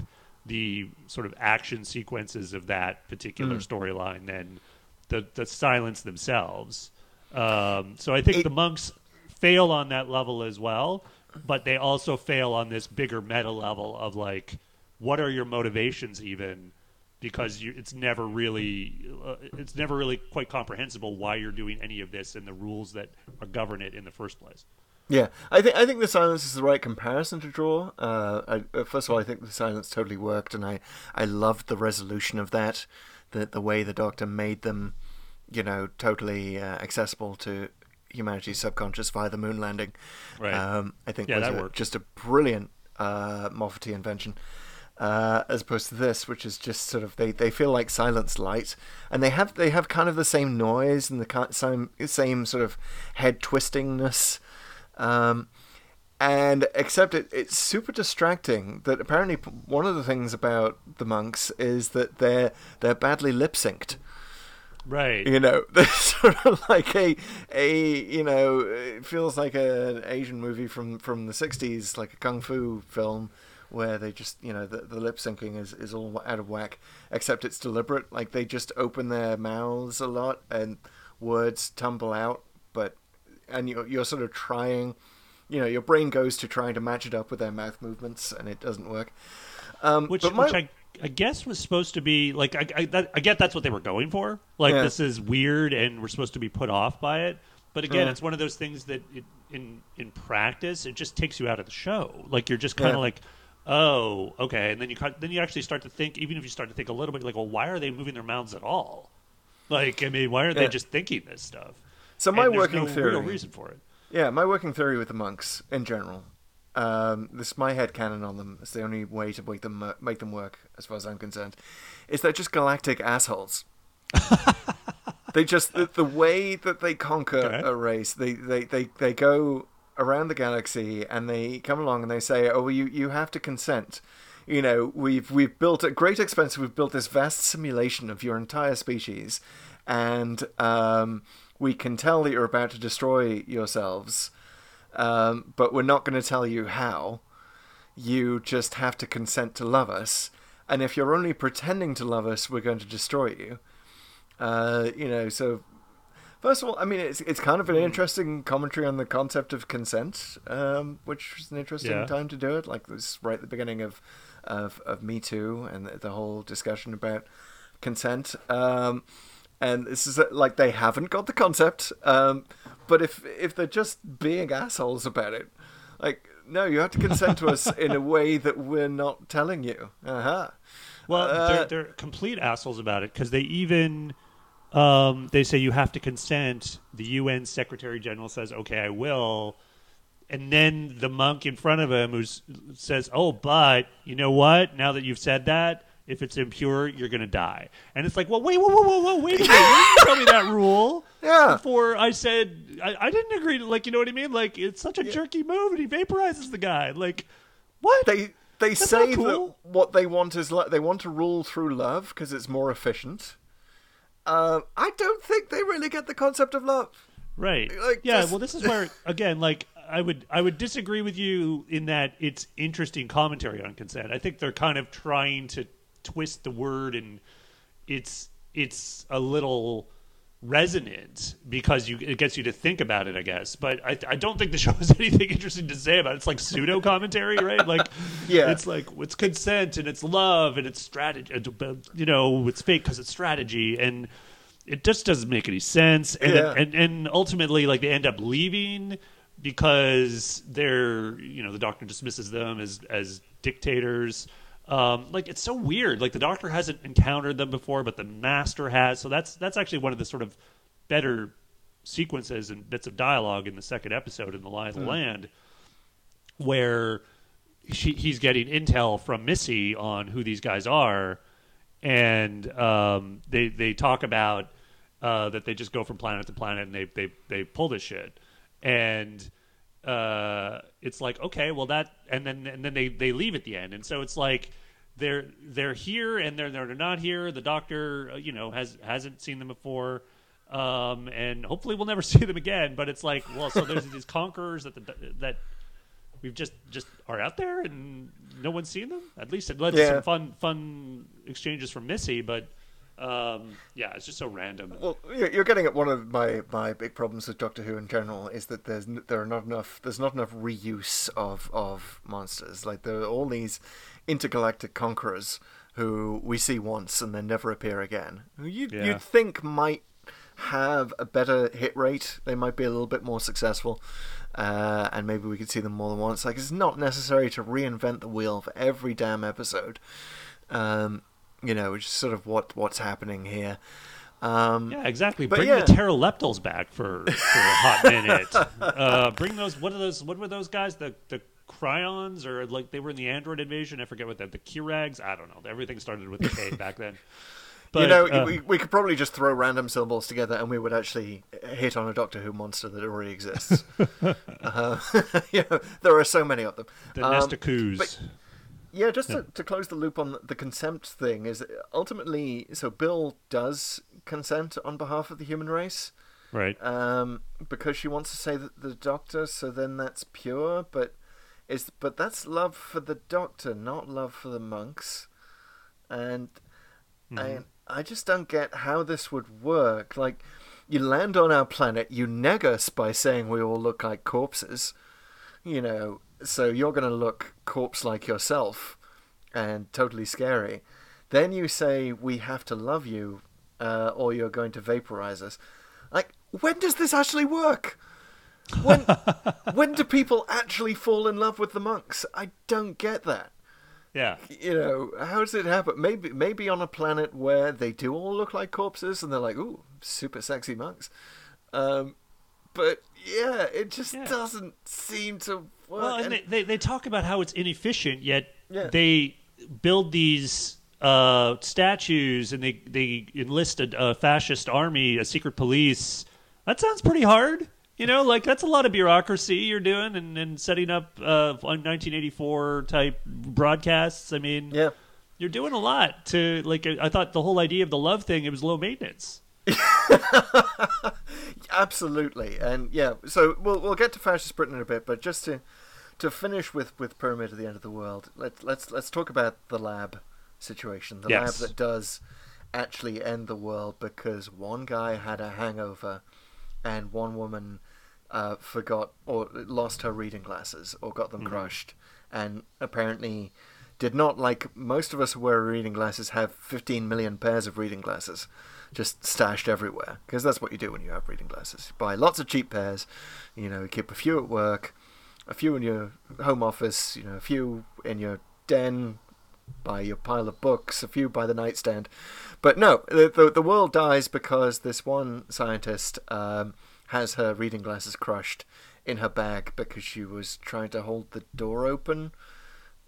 the sort of action sequences of that particular storyline than the the silence themselves. Um, so I think It- the monks fail on that level as well, but they also fail on this bigger meta level of like, what are your motivations even? Because you, it's never really, uh, it's never really quite comprehensible why you're doing any of this and the rules that govern it in the first place. Yeah, I think I think the silence is the right comparison to draw. Uh, I, uh, first of all, I think the silence totally worked, and I, I loved the resolution of that, the the way the Doctor made them, you know, totally uh, accessible to humanity's subconscious via the moon landing. Right. Um, I think Yeah, was that a- just a brilliant uh, Moffat invention. Uh, as opposed to this, which is just sort of they, they feel like silence light, and they have they have kind of the same noise and the same same sort of head twistingness um, and except it, it's super distracting. That apparently one of the things about the monks is that they're they're badly lip synced. Right. You know, [laughs] they're sort of like a a you know it feels like a, an Asian movie from from the '60s, like a kung fu film. Where they just, you know, the, the lip syncing is, is all out of whack, except it's deliberate. Like they just open their mouths a lot and words tumble out, but and you're you're sort of trying, you know, your brain goes to trying to match it up with their mouth movements, and it doesn't work. Um, which, but my- which I, I guess was supposed to be like I, I, that, I get that's what they were going for. Like Yeah. this is weird, and we're supposed to be put off by it. But again, it's one of those things that it, in in practice, it just takes you out of the show. Like you're just kind of Yeah. like, oh, okay, and then you then you actually start to think. Even if you start to think a little bit, like, well, why are they moving their mouths at all? Like, I mean, why aren't Yeah. they just thinking this stuff? so my working no theory, real reason for it. yeah, my working theory with the monks in general, um, this is my head canon on them. It's the only way to make them uh, make them work, as far as I'm concerned. Is they're just galactic assholes. [laughs] they just the, the way that they conquer Okay. a race, they, they, they, they go around the galaxy and they come along and they say, "Oh, well, you you have to consent." You know, we've we've built at great expense. We've built this vast simulation of your entire species, and um, we can tell that you're about to destroy yourselves, um, but we're not going to tell you how. You just have to consent to love us, and if you're only pretending to love us, we're going to destroy you. Uh, you know, so first of all, I mean, it's it's kind of an interesting commentary on the concept of consent, um, which is an interesting Yeah. time to do it. Like this, right at the beginning of of, of Me Too and the, the whole discussion about consent. Um, and this is like they haven't got the concept, um, but if if they're just being assholes about it, like no, you have to consent to us [laughs] in a way that we're not telling you. Uh huh. Well, Uh, they're, they're complete assholes about it because they even um, they say you have to consent. The UN Secretary General says, "Okay, I will," and then the monk in front of him who says, "Oh, but you know what? Now that you've said that." If it's impure, you're gonna die, and it's like, well, wait, whoa, whoa, whoa, whoa, wait a minute! You didn't tell me that rule. [laughs] Yeah. Before I said I, I didn't agree to, like, you know what I mean? Like, it's such a jerky move, and he vaporizes the guy. Like, what? They they say not cool. that what they want is like they want to rule through love because it's more efficient. Um, I don't think they really get the concept of love. Right. Like, yeah. just- Well, this is where [laughs] again, like, I would I would disagree with you in that it's interesting commentary on consent. I think they're kind of trying to twist the word and it's it's a little resonant because you it gets you to think about it, I guess. But I, I don't think the show has [laughs] anything interesting to say about it. It's like pseudo commentary, right? Like, [laughs] Yeah. it's like it's consent and it's love and it's strategy. Uh, you know, it's fake because it's strategy and it just doesn't make any sense. And, Yeah. and and ultimately, like they end up leaving because they're you know the doctor dismisses them as as dictators. Um, like it's so weird. Like the doctor hasn't encountered them before, but the master has. So that's that's actually one of the sort of better sequences and bits of dialogue in the second episode in the Lie of the Land, where she, he's getting intel from Missy on who these guys are, and um, they they talk about uh, that they just go from planet to planet and they they they pull this shit, and uh, it's like okay, well that, and then and then they they leave at the end, and so it's like they're they're here and they're they're not here. The doctor, uh, you know, has hasn't seen them before. Um, and hopefully we'll never [laughs] see them again. But it's like, well, so there's these conquerors that the, that we've just just are out there and no one's seen them. At least it led to Yeah. some fun fun exchanges from Missy, but um, yeah, it's just so random. Well, you're getting at one of my, my big problems with Doctor Who in general is that there's there are not enough there's not enough reuse of of monsters. Like there are all these intergalactic conquerors who we see once and then never appear again. Who you Yeah. you'd think might have a better hit rate. They might be a little bit more successful, uh, and maybe we could see them more than once. Like it's not necessary to reinvent the wheel for every damn episode. Um, you know, which is sort of what what's happening here. Um, Yeah, exactly. Bring yeah. the Terileptils back for, for a hot minute. [laughs] Uh, bring those. What are those? What were those guys? The the Cryons or like they were in the Android invasion? I forget what that. The Kirags. I don't know. Everything started with a K back then. [laughs] But you know, uh, we, we could probably just throw random symbols together and we would actually hit on a Doctor Who monster that already exists. [laughs] uh, you know, there are so many of them. the Um, Nestacoos. Yeah, just To, to close the loop on the consent thing is ultimately so Bill does consent on behalf of the human race right. um, because she wants to say that the Doctor. So then that's pure, but is but that's love for the Doctor, not love for the monks, and I I just don't get how this would work. Like, you land on our planet, you neg us by saying we all look like corpses, you know, so you're going to look corpse like yourself and totally scary. Then you say we have to love you, uh, or you're going to vaporize us. Like, when does this actually work? When [laughs] when do people actually fall in love with the monks? I don't get that Yeah. you know, how does it happen? Maybe maybe on a planet where they do all look like corpses and they're like, ooh, super sexy monks. Um, but yeah, it just Yeah. doesn't seem to work. Well, and And- they, they talk about how it's inefficient, yet Yeah. they build these uh, statues and they they enlist a, a fascist army, a secret police. That sounds pretty hard. You know, like that's a lot of bureaucracy you're doing and, and setting up uh, 1984 type broadcasts. I mean, yeah. you're doing a lot to like. I thought the whole idea of the love thing it was low maintenance. [laughs] Absolutely, and yeah. So we'll we'll get to fascist Britain in a bit, but just to to finish with with Pyramid at the End of the World, let's let's let's talk about the lab situation, the Yes. lab that does actually end the world because one guy had a hangover, and one woman uh, forgot or lost her reading glasses or got them crushed, and apparently did not like most of us who wear reading glasses have 15 million pairs of reading glasses just stashed everywhere. Because that's what you do when you have reading glasses. You buy lots of cheap pairs you know you keep a few at work a few in your home office you know a few in your den by your pile of books a few by the nightstand. But no the, the, the world dies because this one scientist um, has her reading glasses crushed in her bag because she was trying to hold the door open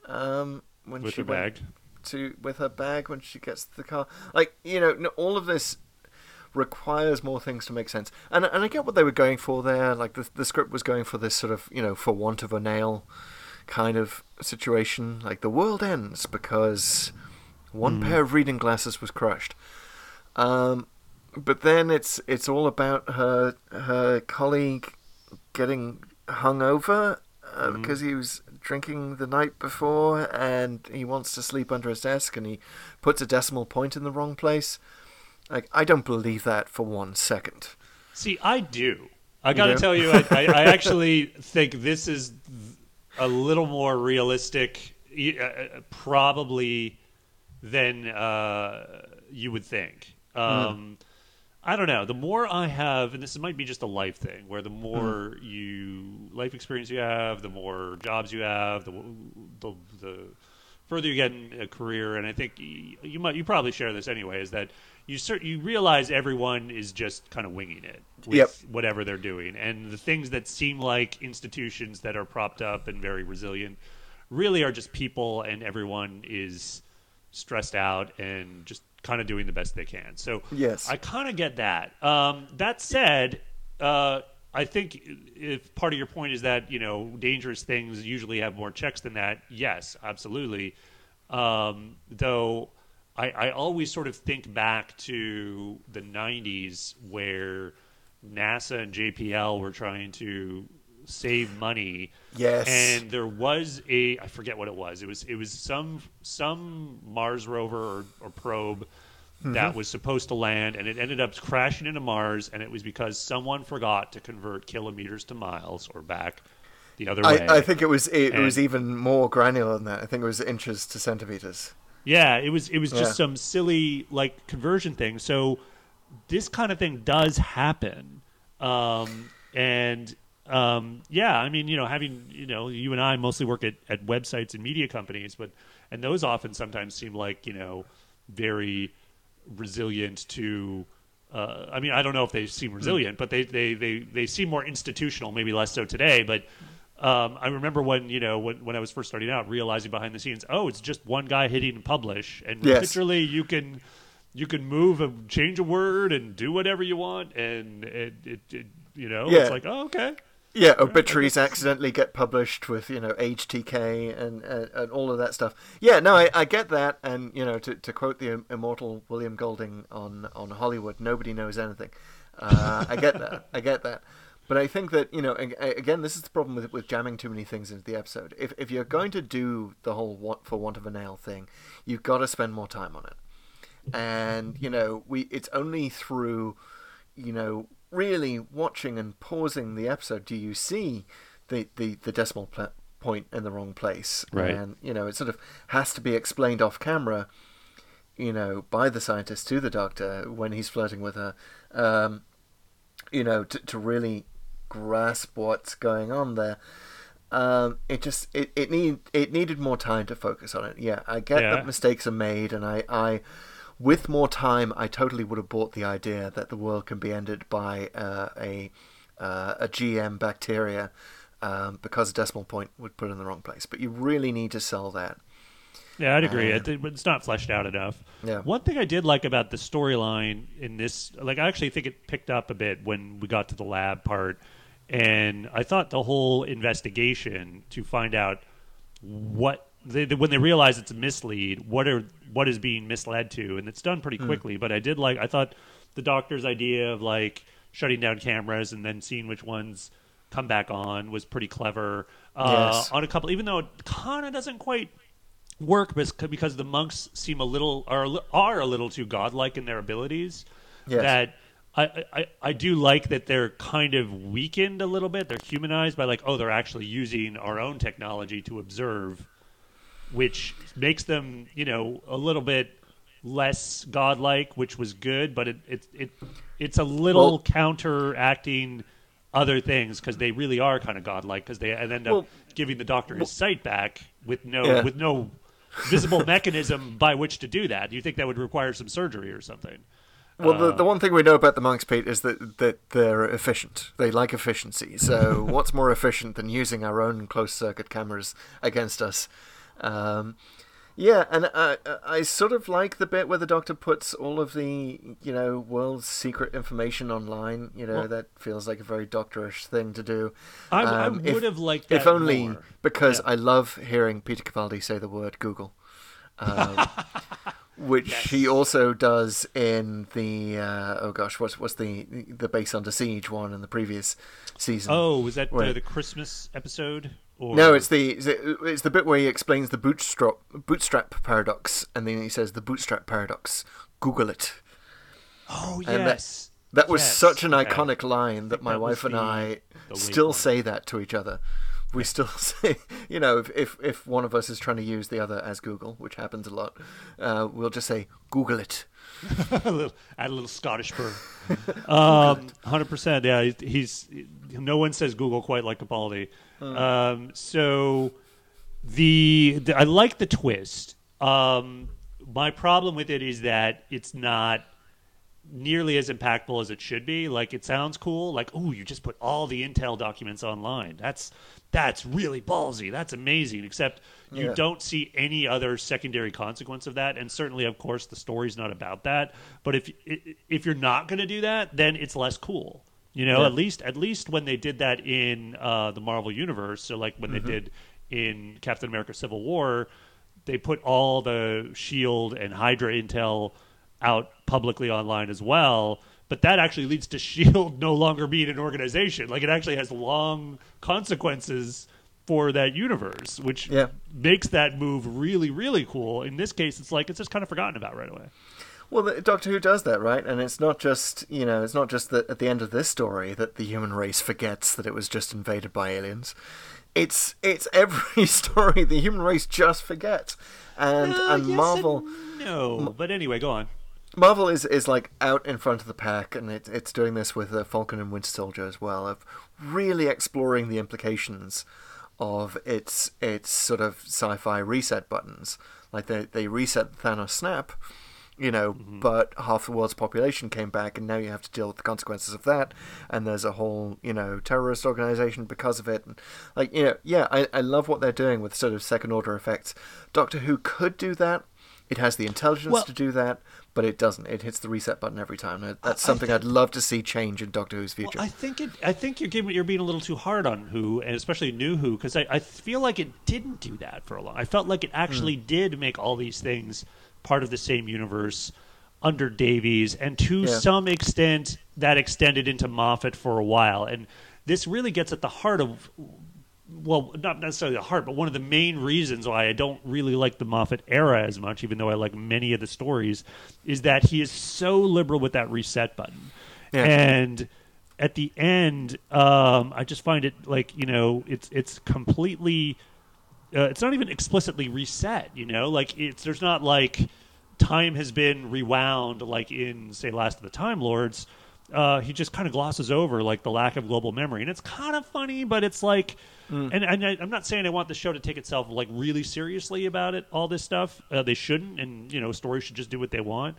um, when With she went bag. To with her bag when she gets to the car. Like you know, all of this requires more things to make sense. And and I get what they were going for there. Like the the script was going for this sort of you know for want of a nail kind of situation. Like the world ends because one pair of reading glasses was crushed. Um, but then it's it's all about her her colleague getting hungover uh, mm-hmm. because he was drinking the night before and he wants to sleep under his desk and he puts a decimal point in the wrong place. Like, I don't believe that for one second. See, I do. I got to tell you, I, I, I [laughs] actually think this is a little more realistic, uh, uh, probably than uh, you would think. Hmm. Um, mm. I don't know. The more I have, and this might be just a life thing, where the more mm. you life experience you have, the more jobs you have, the the, the further you get in a career, and I think you, you might you probably share this anyway, is that you cert- you realize everyone is just kind of winging it with yep. whatever they're doing, and the things that seem like institutions that are propped up and very resilient really are just people, and everyone is stressed out and just kind of doing the best they can. So yes, I kind of get that. Um, that said, uh, I think if part of your point is that you know dangerous things usually have more checks than that, yes, absolutely. Um, though I, I always sort of think back to the 90s where NASA and JPL were trying to save money. Yes. And there was a I forget what it was. It was it was some some Mars rover or, or probe mm-hmm. that was supposed to land and it ended up crashing into Mars and it was because someone forgot to convert kilometers to miles or back the other way. I, I think it was it, it was even more granular than that. I think it was inches to centimeters. Yeah, it was it was just yeah. some silly like conversion thing. So this kind of thing does happen, um, and um, yeah, I mean, you know, having you know, you and I mostly work at, at websites and media companies, but and those often sometimes seem like you know very resilient to. Uh, I mean, I don't know if they seem resilient, but they, they, they, they seem more institutional, maybe less so today. But um, I remember when you know when, when I was first starting out, realizing behind the scenes, oh, it's just one guy hitting publish, and yes. literally you can you can move and change a word and do whatever you want, and it, it, it you know yeah. it's like oh okay. Yeah, obituaries accidentally get published with you know HTK and, and, and all of that stuff. Yeah, no, I, I get that, and you know to, to quote the immortal William Golding on on Hollywood, nobody knows anything. Uh, I get that. I get that. But I think that you know, again, this is the problem with with jamming too many things into the episode. If if you're going to do the whole want for want of a nail thing, you've got to spend more time on it. And you know, we it's only through, you know, really watching and pausing the episode do you see the the the decimal pl- point in the wrong place. Right. And you know, it sort of has to be explained off camera. You know, by the scientist to the doctor when he's flirting with her. Um, you know, to, to really grasp what's going on there. Um, it just it, it need it needed more time to focus on it. Yeah, I get yeah. that mistakes are made, and I, I with more time, I totally would have bought the idea that the world can be ended by uh, a uh, a GM bacteria um, because a decimal point would put in the wrong place. But you really need to sell that. Yeah, I'd agree. Uh, it's not fleshed out enough. Yeah. One thing I did like about the storyline in this, like, I actually think it picked up a bit when we got to the lab part and I thought the whole investigation to find out what they, when they realize it's a mislead, what are what is being misled to, and it's done pretty hmm. quickly. Mm. But I did like I thought the doctor's idea of like shutting down cameras and then seeing which ones come back on was pretty clever. Uh, yes. On a couple, even though it kind of doesn't quite work because the monks seem a little are are a little too godlike in their abilities. Yes. That I, I, I do like that they're kind of weakened a little bit. They're humanized by like, oh, they're actually using our own technology to observe, which makes them, you know, a little bit less godlike, which was good. But it it, it it's a little well, counteracting other things because they really are kind of godlike because they end up well, giving the doctor his sight back with no yeah. with no visible mechanism by which to do that. Do you think that would require some surgery or something? Well, the, the uh, one thing we know about the monks, Pete, is that, that they're efficient. They like efficiency. So, [laughs] what's more efficient than using our own closed circuit cameras against us? Um, yeah, and I, I sort of like the bit where the doctor puts all of the, you know, world's secret information online. You know, well, that feels like a very doctorish thing to do. I, um, I would if, have liked that If only more. because yeah. I love hearing Peter Capaldi say the word Google. Um, [laughs] which Yes. he also does in the uh, oh gosh, what's what's the the base under siege one in the previous season? Oh, was that uh, Wait. the Christmas episode? Or... No, it's the it's the- bit where he explains the bootstrap bootstrap paradox, and then he says the bootstrap paradox. Google it. oh that- yes. That was Yes, such an iconic line that my that wife and the- I the still one. say that to each other. We still [laughs] say, you know, if, if if one of us is trying to use the other as Google, which happens a lot, uh, we'll just say Google it. [laughs] a little, add a little Scottish burn. [laughs] Um, hundred percent. Yeah, he's, he's. No one says Google quite like Capaldi. Um, so the, the I like the twist. Um, my problem with it is that it's not nearly as impactful as it should be. Like it sounds cool. Like oh, you just put all the Intel documents online. That's that's really ballsy. That's amazing. Except you Yeah. don't see any other secondary consequence of that. And certainly, of course, the story's not about that. But if if you're not going to do that, then it's less cool. You know, Yeah. at least at least when they did that in uh, the Marvel universe. So like when they did in Captain America: Civil War, they put all the Shield and Hydra intel out publicly online as well. But that actually leads to [laughs] Shield no longer being an organization. Like it actually has long consequences for that universe, which Yeah. makes that move really, really cool. In this case, it's like it's just kind of forgotten about right away. Well, the, Doctor Who does that, right? And it's not just you know, it's not just that at the end of this story that the human race forgets that it was just invaded by aliens. It's it's every [laughs] story the human race just forgets, and Uh, and yes Marvel. and no, but anyway, go on. Marvel is, is like out in front of the pack, and it, it's doing this with uh, Falcon and Winter Soldier as well, of really exploring the implications of its its sort of sci-fi reset buttons. Like they they reset the Thanos snap, you know, but half the world's population came back, and now you have to deal with the consequences of that. And there's a whole you know terrorist organization because of it. And like you know, yeah, I I love what they're doing with sort of second order effects. Doctor Who could do that. It has the intelligence Well- to do that, but it doesn't. It hits the reset button every time. That's I something think- I'd love to see change in Doctor Who's Well, future. I think it. I think you're giving, you're being a little too hard on Who, and especially New Who, because I, I feel like it didn't do that for a long. I felt like it actually Hmm. did make all these things part of the same universe under Davies, and to Yeah. some extent that extended into Moffat for a while. And this really gets at the heart of. Well, not necessarily the heart, but one of the main reasons why I don't really like the Moffat era as much, even though I like many of the stories, is that he is so liberal with that reset button. Yeah. And at the end, um, I just find it like you know it's it's completely. Uh, it's not even explicitly reset. You know, like it's there's not like time has been rewound like in say Last of the Time Lords. Uh, he just kind of glosses over like the lack of global memory, and it's kind of funny, but it's like, and, and I, I'm not saying I want the show to take itself like really seriously about it. All this stuff, uh, they shouldn't, and you know, stories should just do what they want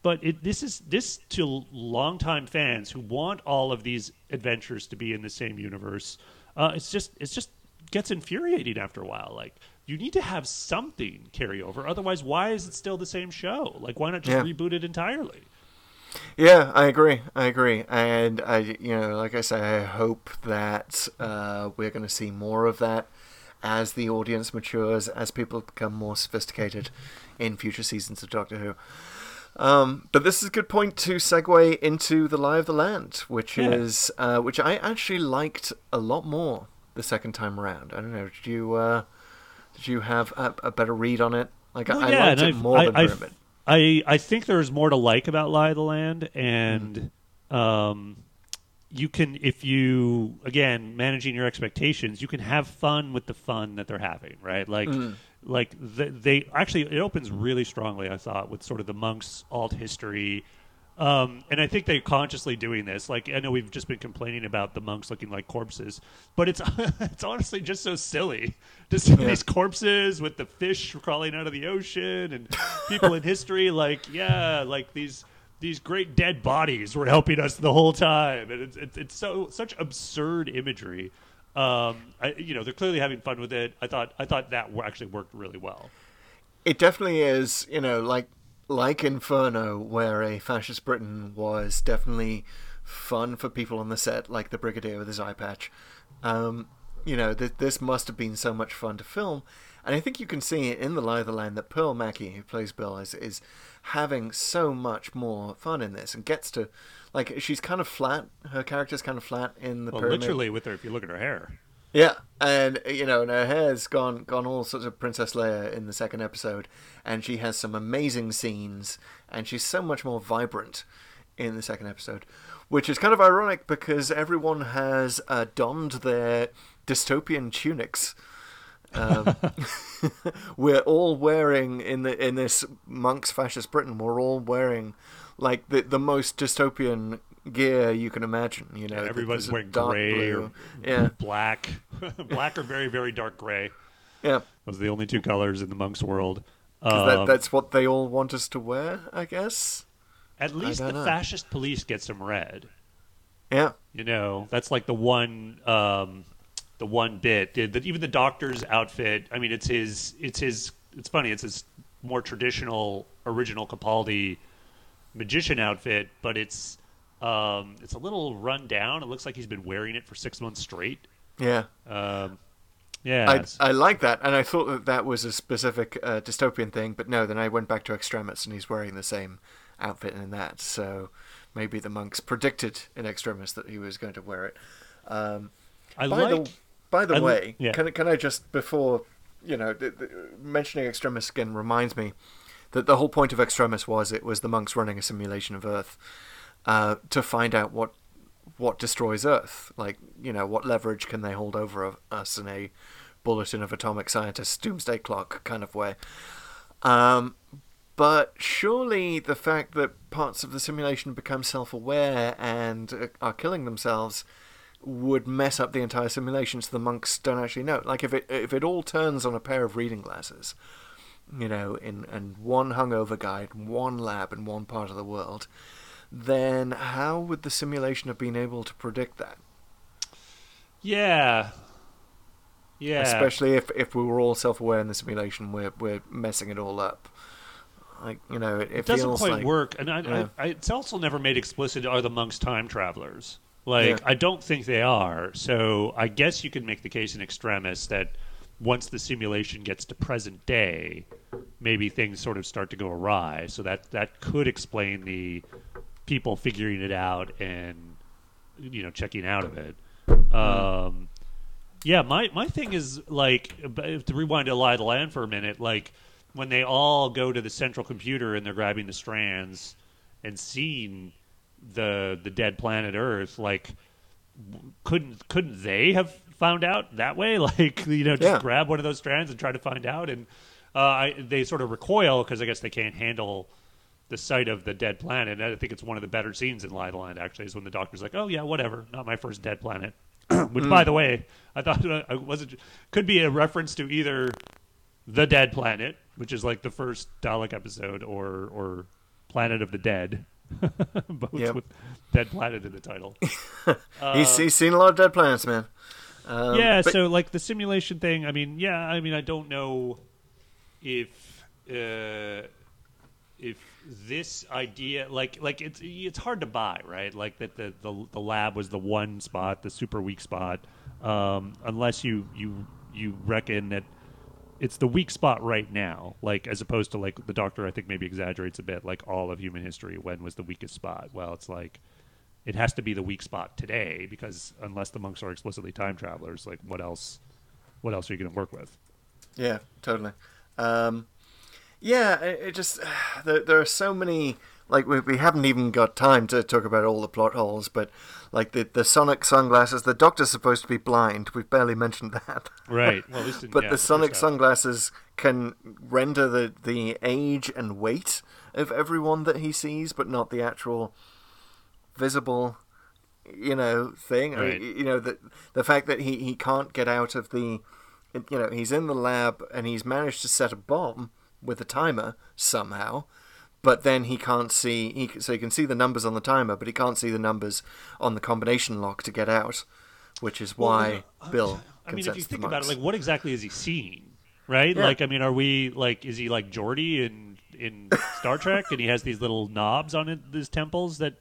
but it, this is this to longtime fans who want all of these adventures to be in the same universe. Uh, it's just it's just gets infuriating after a while. Like you need to have something carry over, otherwise, why is it still the same show? Like why not just Yeah. reboot it entirely? Yeah, I agree. I agree, and I, you know, like I say, I hope that uh, we're going to see more of that as the audience matures, as people become more sophisticated in future seasons of Doctor Who. Um, but this is a good point to segue into the Lie of the Land, which Yeah. is uh, which I actually liked a lot more the second time around. I don't know. Did you uh, did you have a, a better read on it? Like Well, I, yeah, I liked it I've- more I- than I've- Pyramid. I I think there's more to like about Lie of the Land, and um, you can if you again managing your expectations, you can have fun with the fun that they're having, right? Like like the, they actually it opens really strongly. I thought with sort of the monks alt history. Um, and I think they're consciously doing this. Like I know we've just been complaining about the monks looking like corpses, but it's [laughs] it's honestly just so silly to see these corpses with the fish crawling out of the ocean and people in history like yeah, like these these great dead bodies were helping us the whole time, and it's it's, it's so such absurd imagery. Um, I, you know, they're clearly having fun with it. I thought I thought that actually worked really well. It definitely is, you know, like like Inferno, where a fascist Britain was definitely fun for people on the set, like the Brigadier with his eye patch. Um, you know, th- this must have been so much fun to film, and I think you can see in the lie of the land that Pearl Mackie, who plays Bill, is is having so much more fun in this and gets to like she's kind of flat. Her character's kind of flat in the well, pyramid. literally with her. If you look at her hair, Yeah, and you know, and her hair's gone gone all sorts of Princess Leia in the second episode, and she has some amazing scenes, and she's so much more vibrant in the second episode, which is kind of ironic because everyone has uh, donned their dystopian tunics. Um, [laughs] [laughs] we're all wearing in the in this monk's fascist Britain. We're all wearing like the the most dystopian gear you can imagine. You know, Yeah, everybody's wearing gray blue. or yeah, [laughs] black, [laughs] black or very very dark gray. yeah. Those are the only two colors in the monk's world. 'Cause that, Um, that's what they all want us to wear, I guess. at least the know. fascist police get some red. Yeah, You know, that's like the one, um, the one bit. The, even the doctor's outfit. I mean, it's his. It's his. It's funny. It's his more traditional, original Capaldi magician outfit, but it's um, it's a little run down. It looks like he's been wearing it for six months straight. yeah. Um, yeah, I, I like that, and I thought that that was a specific uh, dystopian thing, but no. Then I went back to Extremis, and he's wearing the same outfit in that. So maybe the monks predicted in Extremis that he was going to wear it. Um, I by like. the by the I way, yeah. can can I just before you know th- th- mentioning Extremis again reminds me that the whole point of Extremis was it was the monks running a simulation of Earth uh, to find out what what destroys Earth, like you know what leverage can they hold over us in a bulletin of atomic scientists doomsday clock kind of way. Um, but surely the fact that parts of the simulation become self-aware and uh, are killing themselves would mess up the entire simulation so the monks don't actually know. Like if it if it all turns on a pair of reading glasses, you know, in and one hungover guy, in one lab in one part of the world, then how would the simulation have been able to predict that? yeah, yeah. Especially if if we were all self-aware in the simulation, we're we're messing it all up. Like you know, it, it, it doesn't quite like, work and I, Yeah. I, I, it's also never made explicit are the monks time travelers like Yeah. i don't think they are so i guess you can make the case in extremis that once the simulation gets to present day maybe things sort of start to go awry so that that could explain the people figuring it out and you know checking out of it um yeah, my my thing is like to rewind to Lie of the Land for a minute. Like when they all go to the central computer and they're grabbing the strands and seeing the the dead planet Earth. Like couldn't couldn't they have found out that way? [laughs] Like you know, just Yeah. grab one of those strands and try to find out. And uh, I, they sort of recoil because I guess they can't handle the sight of the dead planet. And I think it's one of the better scenes in Lie the Land. Actually, is when the doctor's like, "Oh yeah, whatever, not my first dead planet." [clears throat] Which, by the way, I thought uh, I wasn't could be a reference to either the Dead Planet, which is like the first Dalek episode, or or Planet of the Dead, [laughs] both Yep. with Dead Planet in the title. [laughs] he's, he's seen a lot of dead planets, man. Um, yeah, but- so like the simulation thing. I mean, yeah, I mean, I don't know if uh, if this idea, like, like it's it's hard to buy, right? Like that the the, the lab was the one spot, the super weak spot, um, unless you you you reckon that it's the weak spot right now, like as opposed to like the doctor. I think maybe exaggerates a bit, like all of human history. When was the weakest spot? Well, it's like it has to be the weak spot today because unless the monks are explicitly time travelers, like what else? What else are you going to work with? Yeah, totally. Um, yeah, it, it just [sighs] there, there are so many. Like we, we haven't even got time to talk about all the plot holes, but like the the sonic sunglasses, the doctor's supposed to be blind. We've barely mentioned that. Right. [laughs] Well, But yeah, the sonic sunglasses can render the the age and weight of everyone that he sees, but not the actual visible, you know, thing. I mean, Right. you know, the the fact that he he can't get out of the, you know, he's in the lab and he's managed to set a bomb with a timer somehow. But then he can't see. He so he can see the numbers on the timer, but he can't see the numbers on the combination lock to get out, which is why Well, Bill. I mean, if you think about it, like what exactly is he seeing? Right? Yeah. Like, I mean, are we like, is he like Geordi in in [laughs] Star Trek, and he has these little knobs on it, his temples that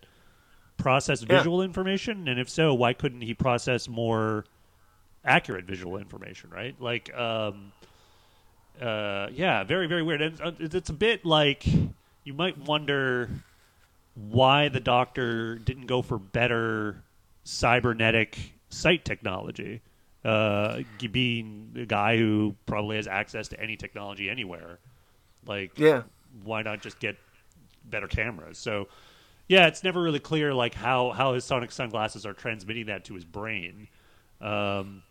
process Yeah. visual information? And if so, why couldn't he process more accurate visual information? Right? Like, um, uh, yeah, very very weird. And uh, it's, it's a bit like you might wonder why the Doctor didn't go for better cybernetic sight technology. Uh, being a guy who probably has access to any technology anywhere, like Yeah. why not just get better cameras? So, yeah, it's never really clear like how how his sonic sunglasses are transmitting that to his brain. Um,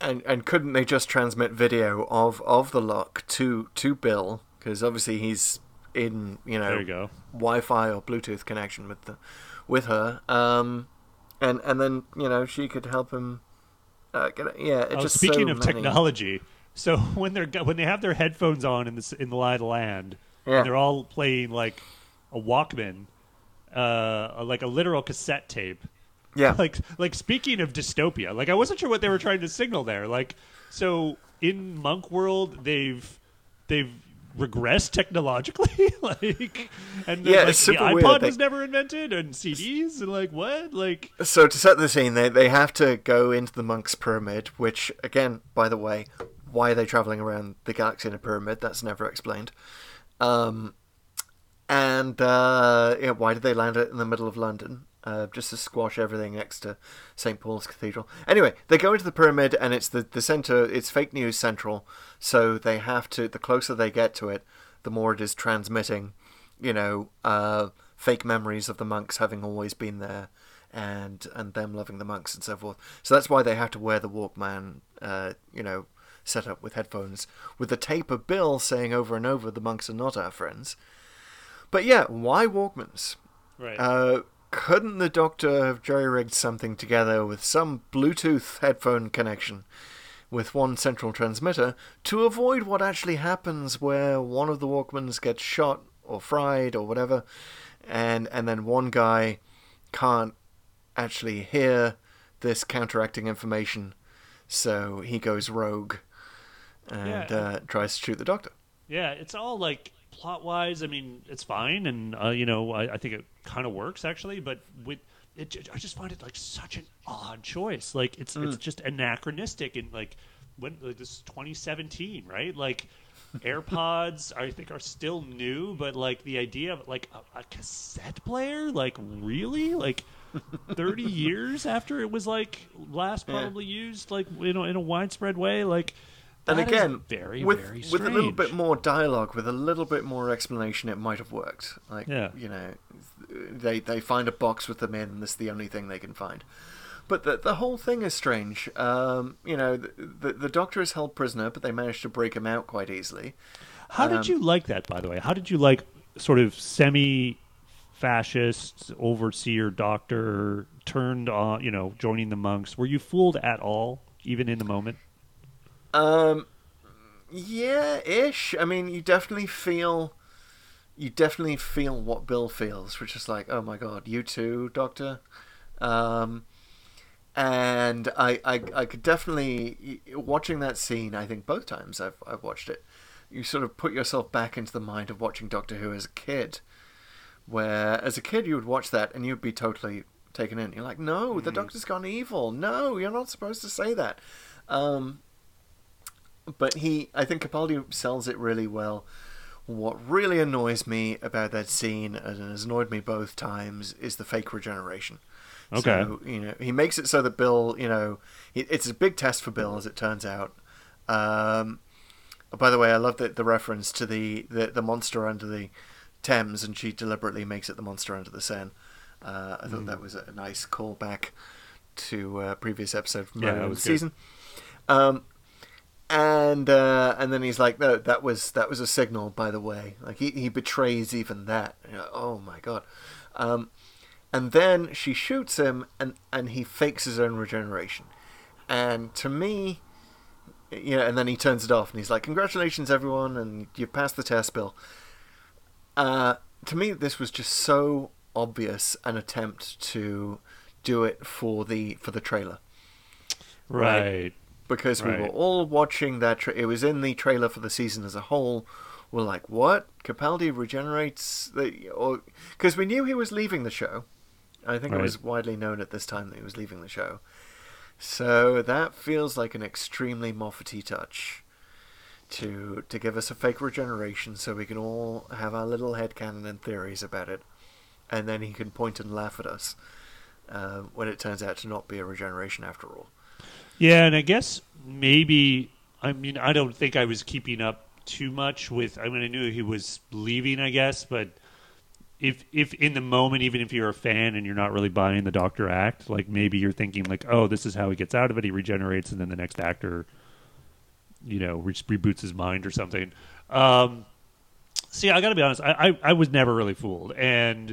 And and couldn't they just transmit video of of the lock to to Bill? Because obviously he's in you know there you go. Wi-Fi or Bluetooth connection with the with her. Um, and and then you know she could help him. Uh, get. Yeah, it Oh, speaking so of many- technology, so [laughs] when they're when they have their headphones on in the in the lie land, Yeah. they're all playing like a Walkman, uh, like a literal cassette tape. Yeah, [laughs] Like like speaking of dystopia, like I wasn't sure what they were trying to signal there. Like so in Monk World, they've they've regressed technologically, [laughs] like and Yeah, like, it's the iPod. They- was never invented, and CDs, and like what, like So to set the scene, they they have to go into the monk's pyramid, which again, by the way, why are they traveling around the galaxy in a pyramid? That's never explained. Um, and uh, yeah, why did they land it in the middle of London? Uh, just to squash everything next to St Paul's Cathedral. Anyway, they go into the pyramid, and it's the the center. It's fake news central, so they have to. The closer they get to it, the more it is transmitting. You know, uh, fake memories of the monks having always been there, and and them loving the monks and so forth. So that's why they have to wear the Walkman. Uh, you know, set up with headphones with the tape of Bill saying over and over, "The monks are not our friends." But yeah, why Walkmans? right. Uh, couldn't the doctor have jerry-rigged something together with some Bluetooth headphone connection with one central transmitter to avoid what actually happens where one of the Walkmans gets shot or fried or whatever, and and then one guy can't actually hear this counteracting information, so he goes rogue and Yeah. uh, tries to shoot the doctor. Yeah, it's all like plot wise. I mean, it's fine, and uh, you know, I, I think it kind of works actually. But with it, I just find it like such an odd choice. Like it's it's just anachronistic and like when like this is 2017, right? Like AirPods, I think are still new, but like the idea of like a, a cassette player, like really, like. 30 [laughs] years after it was like last Yeah. probably used like you know in a widespread way like and that again, very with very with a little bit more dialogue, with a little bit more explanation, it might have worked. Like, Yeah. you know, they they find a box with them in, and this is the only thing they can find. But the the whole thing is strange. Um, you know, the, the the doctor is held prisoner, but they managed to break him out quite easily. How Um, did you like that, by the way? How did you like sort of semi fascist overseer doctor turned on, you know, joining the monks? Were you fooled at all, even in the moment? Um, yeah, ish. I mean, you definitely feel, you definitely feel what Bill feels, which is like, oh my god, you too, Doctor. Um, and I, I, I could definitely watching that scene. I think both times I've, I've watched it. You sort of put yourself back into the mind of watching Doctor Who as a kid, where as a kid you would watch that and you'd be totally taken in. You're like, no, the Doctor's gone evil. No, you're not supposed to say that. Um, but he I think Capaldi sells it really well. What really annoys me about that scene, and has annoyed me both times, is the fake regeneration. Okay. So, you know, he makes it so that Bill, you know, it's a big test for Bill, as it turns out. Um, by the way, I love the, the reference to the, the, the monster under the Thames, and she deliberately makes it the monster under the Seine. Uh, I thought that was a nice callback to a previous episode from Yeah, earlier in the season. Um, and uh, and then he's like, no, that was that was a signal, by the way. Like he, he betrays even that. Like, oh my god. Um, and then she shoots him, and and he fakes his own regeneration. And to me, you know, and then he turns it off, and he's like, congratulations, everyone, and you've passed the test, Bill. Uh, to me, this was just so obvious an attempt to do it for the for the trailer Right. Right. Because we were all watching that. Tra- it was in the trailer for the season as a whole. We're like, what? Capaldi regenerates the, or because we knew he was leaving the show. I think it was widely known at this time that he was leaving the show. So that feels like an extremely Moffat touch to to give us a fake regeneration so we can all have our little headcanon and theories about it, and then he can point and laugh at us uh, when it turns out to not be a regeneration after all. Yeah, and I guess maybe I mean I don't think I was keeping up too much with. I mean I knew he was leaving, I guess, but if if in the moment, even if you're a fan and you're not really buying the Doctor act, like maybe you're thinking like, oh, this is how he gets out of it. He regenerates, and then the next actor, you know, re- reboots his mind or something. Um, see, I got to be honest. I, I I was never really fooled, and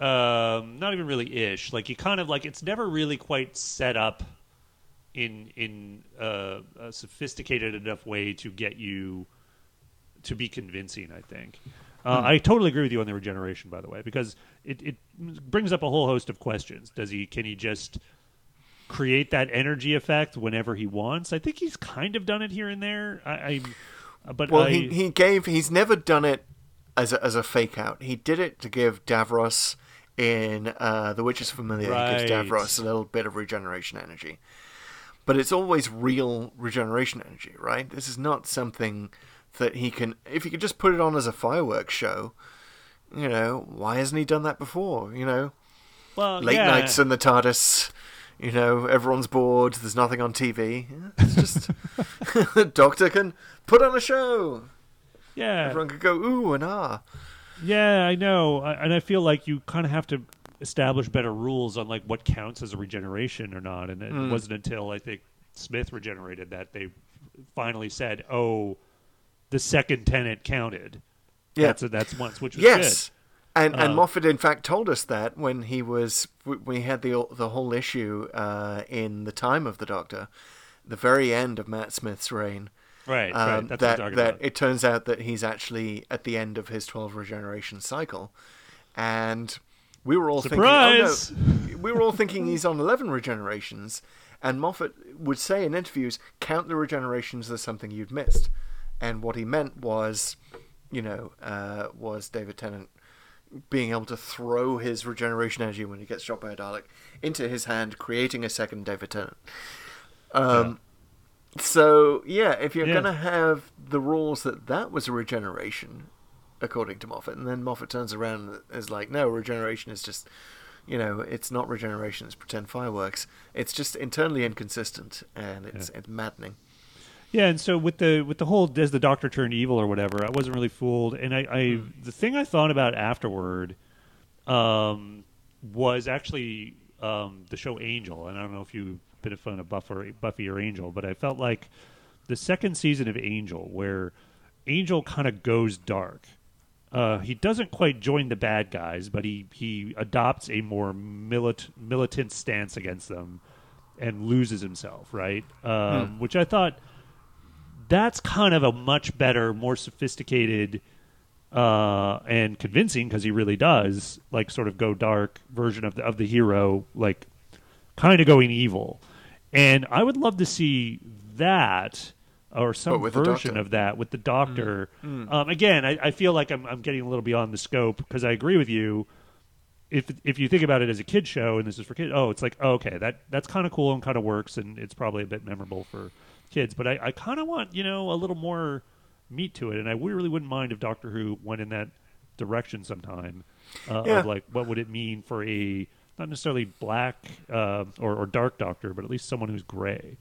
um, not even really ish. Like you kind of like it's never really quite set up in in uh, a sophisticated enough way to get you to be convincing. I think. Uh, I totally agree with you on the regeneration, by the way, because it, it brings up a whole host of questions. Does he? Can he just create that energy effect whenever he wants? I think he's kind of done it here and there. I, I but Well, I, he he gave. He's never done it as a, as a fake out. He did it to give Davros in uh, The Witch's Familiar. He gives Davros a little bit of regeneration energy, but it's always real regeneration energy, right? This is not something that he can. If he could just put it on as a fireworks show, you know, why hasn't he done that before? You know, well, late yeah. nights in the TARDIS. You know, everyone's bored. There's nothing on TV. It's just the [laughs] Doctor can put on a show. yeah, Everyone could go ooh and ah. Yeah, I know, I, and I feel like you kind of have to establish better rules on like what counts as a regeneration or not. And it Hmm. wasn't until I think Smith regenerated that they finally said, "Oh, the second Tennant counted." Yeah. that's that's once, which was Yes. And Uh, and Moffat in fact told us that when he was we had the the whole issue uh, in the time of the Doctor, the very end of Matt Smith's reign. Right, Um, right. That's that what that about. it turns out that he's actually at the end of his twelve regeneration cycle, and we were all Surprise! thinking, oh no, we were all thinking he's on eleven regenerations, and Moffat would say in interviews, count the regenerations as something you'd missed, and what he meant was, you know, uh, was David Tennant being able to throw his regeneration energy when he gets shot by a Dalek into his hand, creating a second David Tennant. Um, So yeah, if you're Yeah. gonna have the rules that that was a regeneration, according to Moffat, and then Moffat turns around and is like, no, regeneration is just, you know, it's not regeneration, it's pretend fireworks. It's just internally inconsistent, and it's it's maddening. Yeah, and so with the with the whole does the doctor turn evil or whatever, I wasn't really fooled. And I, I Hmm. the thing I thought about afterward um, was actually um, the show Angel. And I don't know if you've been a fan of Buffy, Buffy or Angel, but I felt like the second season of Angel, where Angel kind of goes dark. Uh, he doesn't quite join the bad guys, but he, he adopts a more milit- militant stance against them and loses himself, right? Um, Which I thought that's kind of a much better, more sophisticated uh, and convincing because he really does like sort of go dark version of the of the hero, like kind of going evil. And I would love to see that or some But with the version of that with the Doctor. Um, again, I, I feel like I'm, I'm getting a little beyond the scope because I agree with you. If if you think about it as a kid show and this is for kids, oh, it's like oh, okay, that that's kind of cool and kind of works, and it's probably a bit memorable for kids. But I, I kind of want you know a little more meat to it, and I really wouldn't mind if Doctor Who went in that direction sometime. Uh, Yeah. Of like, what would it mean for a not necessarily black uh, or, or dark Doctor, but at least someone who's gray.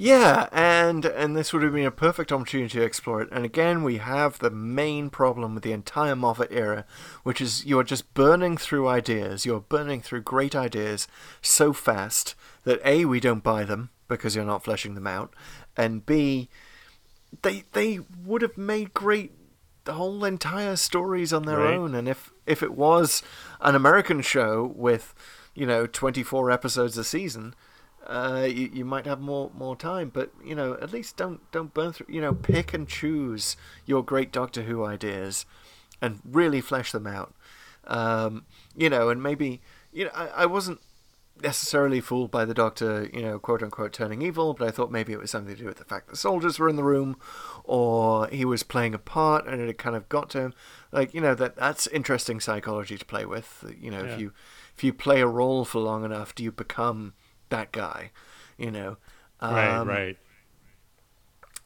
Yeah, and and this would have been a perfect opportunity to explore it. And again, we have the main problem with the entire Moffat era, which is you are just burning through ideas. You're burning through great ideas so fast that a we don't buy them because you're not fleshing them out, and b they they would have made great the whole entire stories on their Right. own. And if if it was an American show with you know 24 episodes a season uh, you, you might have more more time, but you know at least don't don't burn through. You know, pick and choose your great Doctor Who ideas, and really flesh them out. Um, you know, and maybe you know I, I wasn't necessarily fooled by the Doctor, you know, quote unquote turning evil, but I thought maybe it was something to do with the fact that soldiers were in the room, or he was playing a part and it had kind of got to him. Like you know that that's interesting psychology to play with. You know, Yeah. if you if you play a role for long enough, do you become that guy? You know, right, Um, right.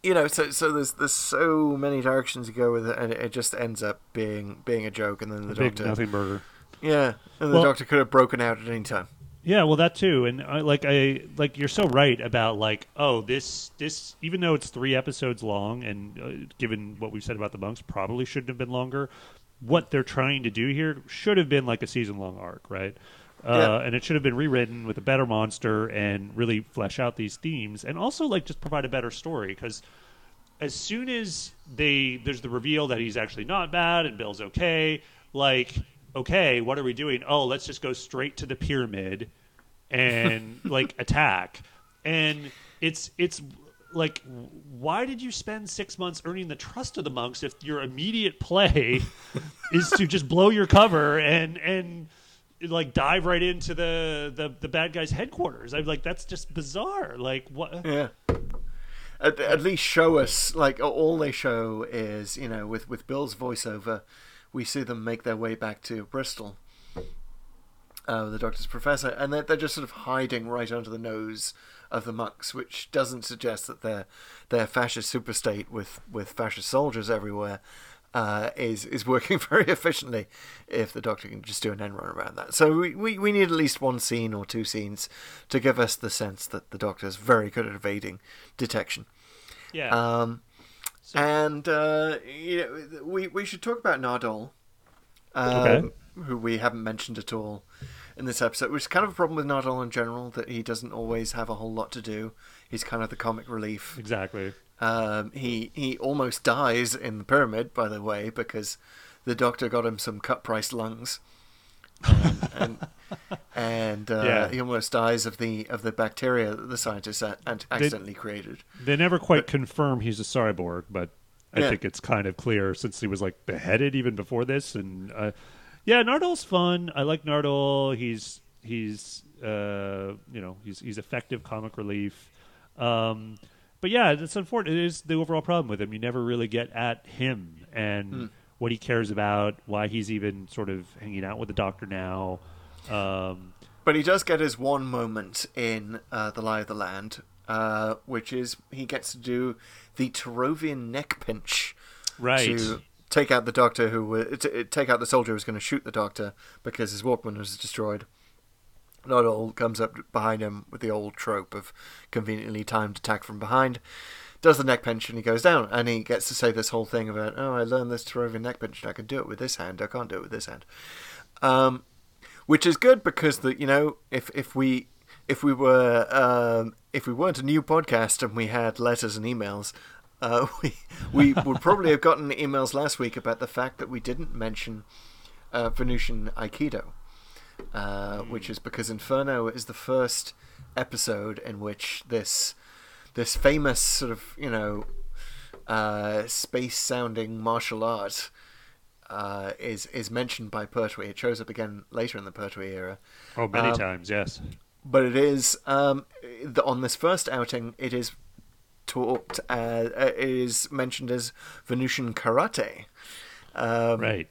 you know, so so there's there's so many directions to go with it, and it, it just ends up being being a joke, and then the Big doctor, nothing burger. yeah, and the Well- doctor could have broken out at any time. Yeah, well, that too, and I, like I like you're so right about like oh this this even though it's three episodes long, and uh, given what we've said about the monks, probably shouldn't have been longer. What they're trying to do here should have been like a season long arc, right? Uh, Yeah. And it should have been rewritten with a better monster and really flesh out these themes, and also like just provide a better story because as soon as they there's the reveal that he's actually not bad and Bill's okay, like okay, what are we doing? Oh, let's just go straight to the pyramid and [laughs] like attack. And it's it's like why did you spend 6 months earning the trust of the monks if your immediate play [laughs] is to just blow your cover and and like dive right into the the, the bad guy's headquarters. I'm like that's just bizarre. Like what Yeah. At, at least show us like all they show is you know with with Bill's voiceover, we see them make their way back to Bristol. Uh, the doctor's professor, and they're, they're just sort of hiding right under the nose of the monks, which doesn't suggest that they're they're fascist superstate with with fascist soldiers everywhere uh, is is working [laughs] very efficiently. If the doctor can just do an end run around that, so we, we we need at least one scene or two scenes to give us the sense that the doctor is very good at evading detection. yeah. Um, So- and uh, you know, we we should talk about Nardole, um, Okay. who we haven't mentioned at all in this episode. Which is kind of a problem with Nardole in general that he doesn't always have a whole lot to do. He's kind of the comic relief. exactly. Um, he he almost dies in the pyramid, by the way, because the doctor got him some cut price lungs. Um, and and uh, Yeah. he almost dies of the of the bacteria that the scientists a- accidentally created. They never quite confirm he's a cyborg, but I Yeah. think it's kind of clear since he was like beheaded even before this. And uh, yeah, Nardole's fun. I like Nardole. He's he's uh, you know he's he's effective comic relief. Um, but yeah, it's unfortunate. It is the overall problem with him. You never really get at him and what he cares about, why he's even sort of hanging out with the Doctor now. Um, But he does get his one moment in uh, The Lie of the Land, uh, which is he gets to do the Tarovian neck pinch right. to take out the doctor who to take out the soldier who was going to shoot the doctor because his Walkman was destroyed. Nardole comes up behind him with the old trope of conveniently timed attack from behind, does the neck pinch and he goes down, and he gets to say this whole thing about, oh, I learned this Tarovian neck pinch and I can do it with this hand, I can't do it with this hand. Um, which is good because the you know if if we if we were um, if we weren't a new podcast and we had letters and emails, uh, [laughs] we we would probably have gotten emails last week about the fact that we didn't mention uh, Venusian Aikido, uh, which is because Inferno is the first episode in which this this famous sort of you know uh, space sounding martial art uh, is is mentioned by Pertwee. It shows up again later in the Pertwee era, oh, many um, times, yes. but it is um, the, on this first outing. It is talked. Uh, uh, it is mentioned as Venusian karate, um, Right.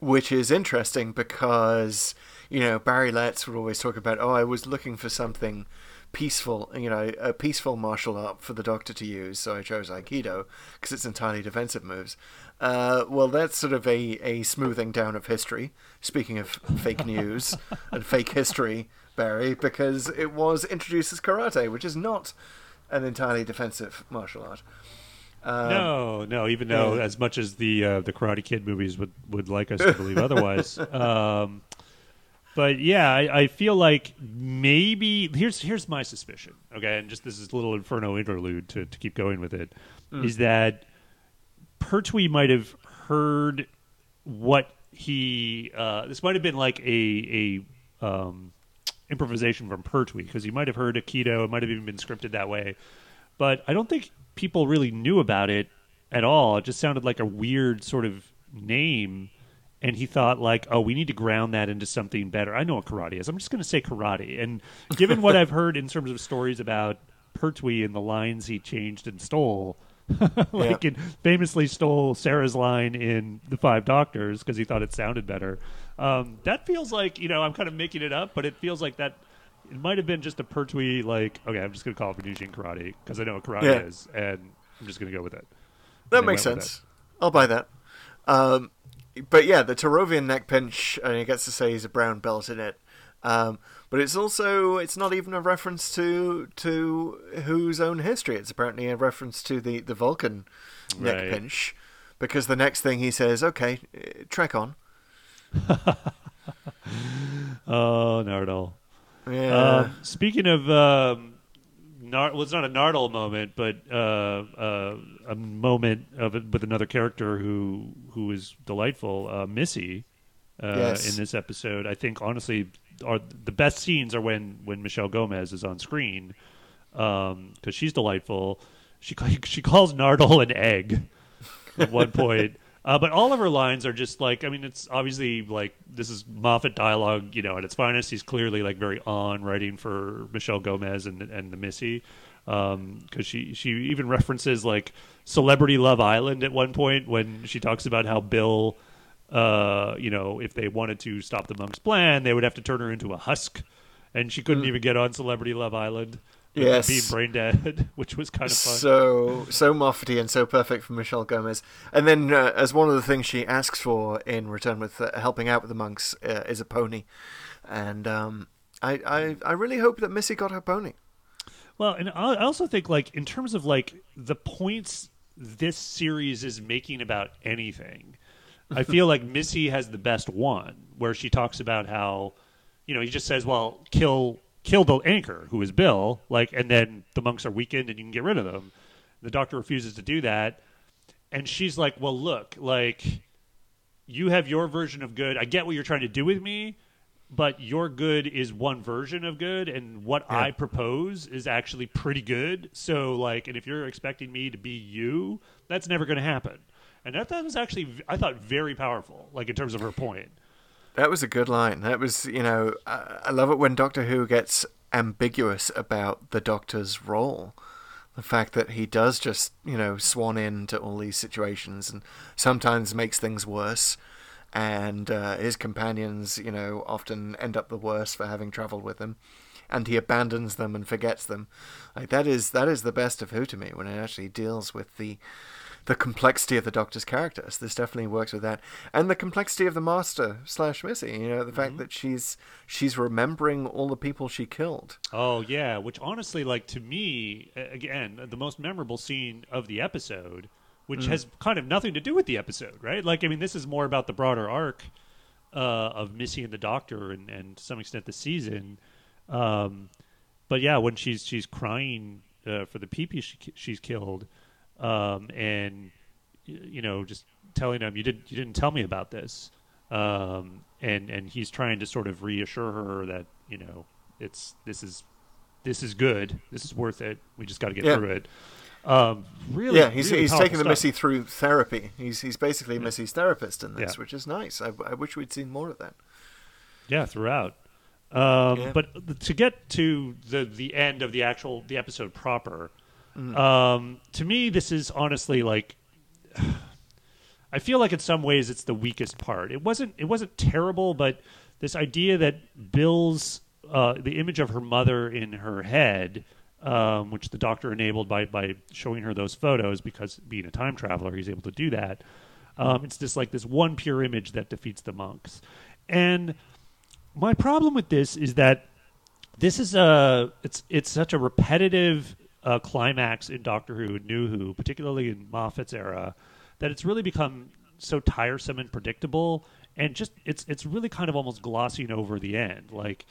which is interesting because you know Barry Letts would always talk about. Oh, I was looking for something peaceful, you know, a peaceful martial art for the Doctor to use, so I chose Aikido because it's entirely defensive moves. Uh, well, that's sort of a, a smoothing down of history. Speaking of fake news and fake history, Barry, because it was introduced as karate, which is not an entirely defensive martial art. Um, no, no. Even though, yeah. as much as the uh, the Karate Kid movies would, would like us to believe otherwise, [laughs] um, but yeah, I, I feel like maybe here's here's my suspicion. Okay, and just this is a little Inferno interlude to, to keep going with it. Is that Pertwee might have heard what he uh, this might have been like a a um, improvisation from Pertwee because he might have heard Aikido. It might have even been scripted that way, but I don't think people really knew about it at all. It just sounded like a weird sort of name, and he thought like, oh, we need to ground that into something better. I know what karate is. I'm just going to say karate. And given what I've heard in terms of stories about Pertwee and the lines he changed and stole. [laughs] like Yeah. it famously stole Sarah's line in The Five Doctors because he thought it sounded better. Um, that feels like you know I'm kind of making it up, but it feels like that it might have been just a Pertwee like okay I'm just gonna call it Venusian karate because I know what karate Yeah. is, and I'm just going to go with that. That makes sense. I'll buy that. Um, but yeah, the Tarovian neck pinch, and he gets to say he's a brown belt in it. Um, but it's also it's not even a reference to to whose own history. It's apparently a reference to the the Vulcan neck Right. pinch, because the next thing he says, "Okay, uh, trek on." [laughs] Oh, Nardole. Yeah, Um, speaking of, um, Nar- well, it's not a Nardole moment, but uh, uh, a moment of it with another character who who is delightful, uh, Missy. Uh, Yes. In this episode, I think honestly, are the best scenes are when when Michelle Gomez is on screen because she's delightful. She [laughs] she calls Nardole an egg at one point. [laughs] Uh, but all of her lines are just like I mean, it's obviously like this is Moffat dialogue, you know, at its finest. He's clearly like very on writing for Michelle Gomez and and the Missy, because she she even references like Celebrity Love Island at one point when she talks about how Bill, uh, you know, if they wanted to stop the monk's plan, they would have to turn her into a husk, and she couldn't even get on Celebrity Love Island. Yes. being brain dead, [laughs] which was kind of fun. so so Moffat and so perfect for Michelle Gomez. And then, uh, as one of the things she asks for in return with uh, helping out with the monks uh, is a pony, and um, I, I I really hope that Missy got her pony. Well, and I I also think like in terms of like the points this series is making about anything, I [laughs] feel like Missy has the best one where she talks about how, you know, he just says, "Well, kill kill the anchor who is Bill," like, and then the monks are weakened and you can get rid of them. The doctor refuses to do that, and she's like, "Well, look, like." You have your version of good. I get what you're trying to do with me, but your good is one version of good and what Yeah. i propose is actually pretty good so like and if you're expecting me to be you that's never going to happen and that, that was actually i thought very powerful like in terms of her point That was a good line. That was, you know, I, I love it when Doctor Who gets ambiguous about the Doctor's role. The fact that he does just, you know, swan into all these situations and sometimes makes things worse. And uh, his companions, you know, often end up the worse for having travelled with him. And he abandons them and forgets them. Like that is that is the best of Who to me when it actually deals with the the complexity of the Doctor's characters. This definitely works with that, and the complexity of the Master slash Missy. You know, the fact that she's she's remembering all the people she killed. oh yeah which honestly like to me again the most memorable scene of the episode which has kind of nothing to do with the episode right like i mean this is more about the broader arc uh, of Missy and the Doctor, and, and to some extent the season. Um, but yeah, when she's she's crying uh, for the peepee she, she's killed, um, and you know just telling him you didn't you didn't tell me about this, um, and and he's trying to sort of reassure her that you know it's this is this is good, this is worth it. We just got to get Yeah. through it. Um, really, yeah, he's really he's taking the. Missy through therapy. He's he's basically Missy's therapist in this, Yeah. which is nice. I, I wish we'd seen more of that. Yeah, throughout. Um, Yeah. But to get to the the end of the actual the episode proper, Mm. um, to me, this is honestly like. [sighs] I feel like in some ways it's the weakest part. It wasn't it wasn't terrible, but this idea that Bill's uh, the image of her mother in her head, um, which the doctor enabled by by showing her those photos, because being a time traveler, he's able to do that. Um, it's just like this one pure image that defeats the monks, and my problem with this is that this is a it's it's such a repetitive uh, climax in Doctor Who and New Who, particularly in Moffat's era, that it's really become so tiresome and predictable, and just it's it's really kind of almost glossing over the end. Like,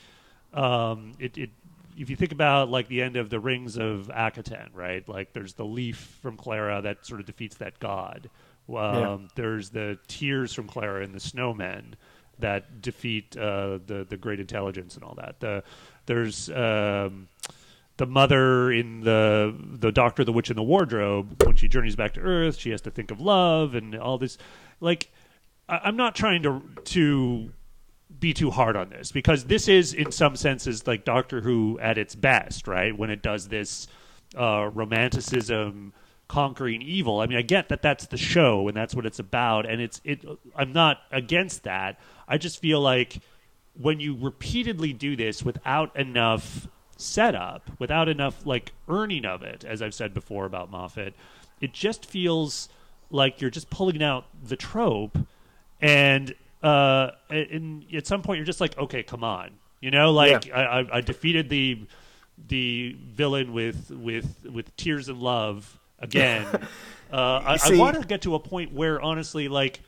um, it, it if you think about like the end of the Rings of Akhaten, right? Like, there's the leaf from Clara that sort of defeats that god. Um, Yeah. There's the tears from Clara and the snowmen that defeat uh, the the great intelligence and all that. The there's um, the mother in the the Doctor, the Witch, in the Wardrobe. When she journeys back to Earth, she has to think of love and all this. Like, I, I'm not trying to to be too hard on this because this is in some senses like Doctor Who at its best, right? When it does this uh, romanticism conquering evil. I mean, I get that that's the show and that's what it's about, and it's it. I'm not against that. I just feel like when you repeatedly do this without enough setup, without enough like earning of it, as I've said before about Moffat, it just feels like you're just pulling out the trope, and uh, and at some point you're just like, okay, come on, you know, like Yeah. I, I, I defeated the the villain with with with tears and love again. [laughs] uh, I, I want to get to a point where honestly, like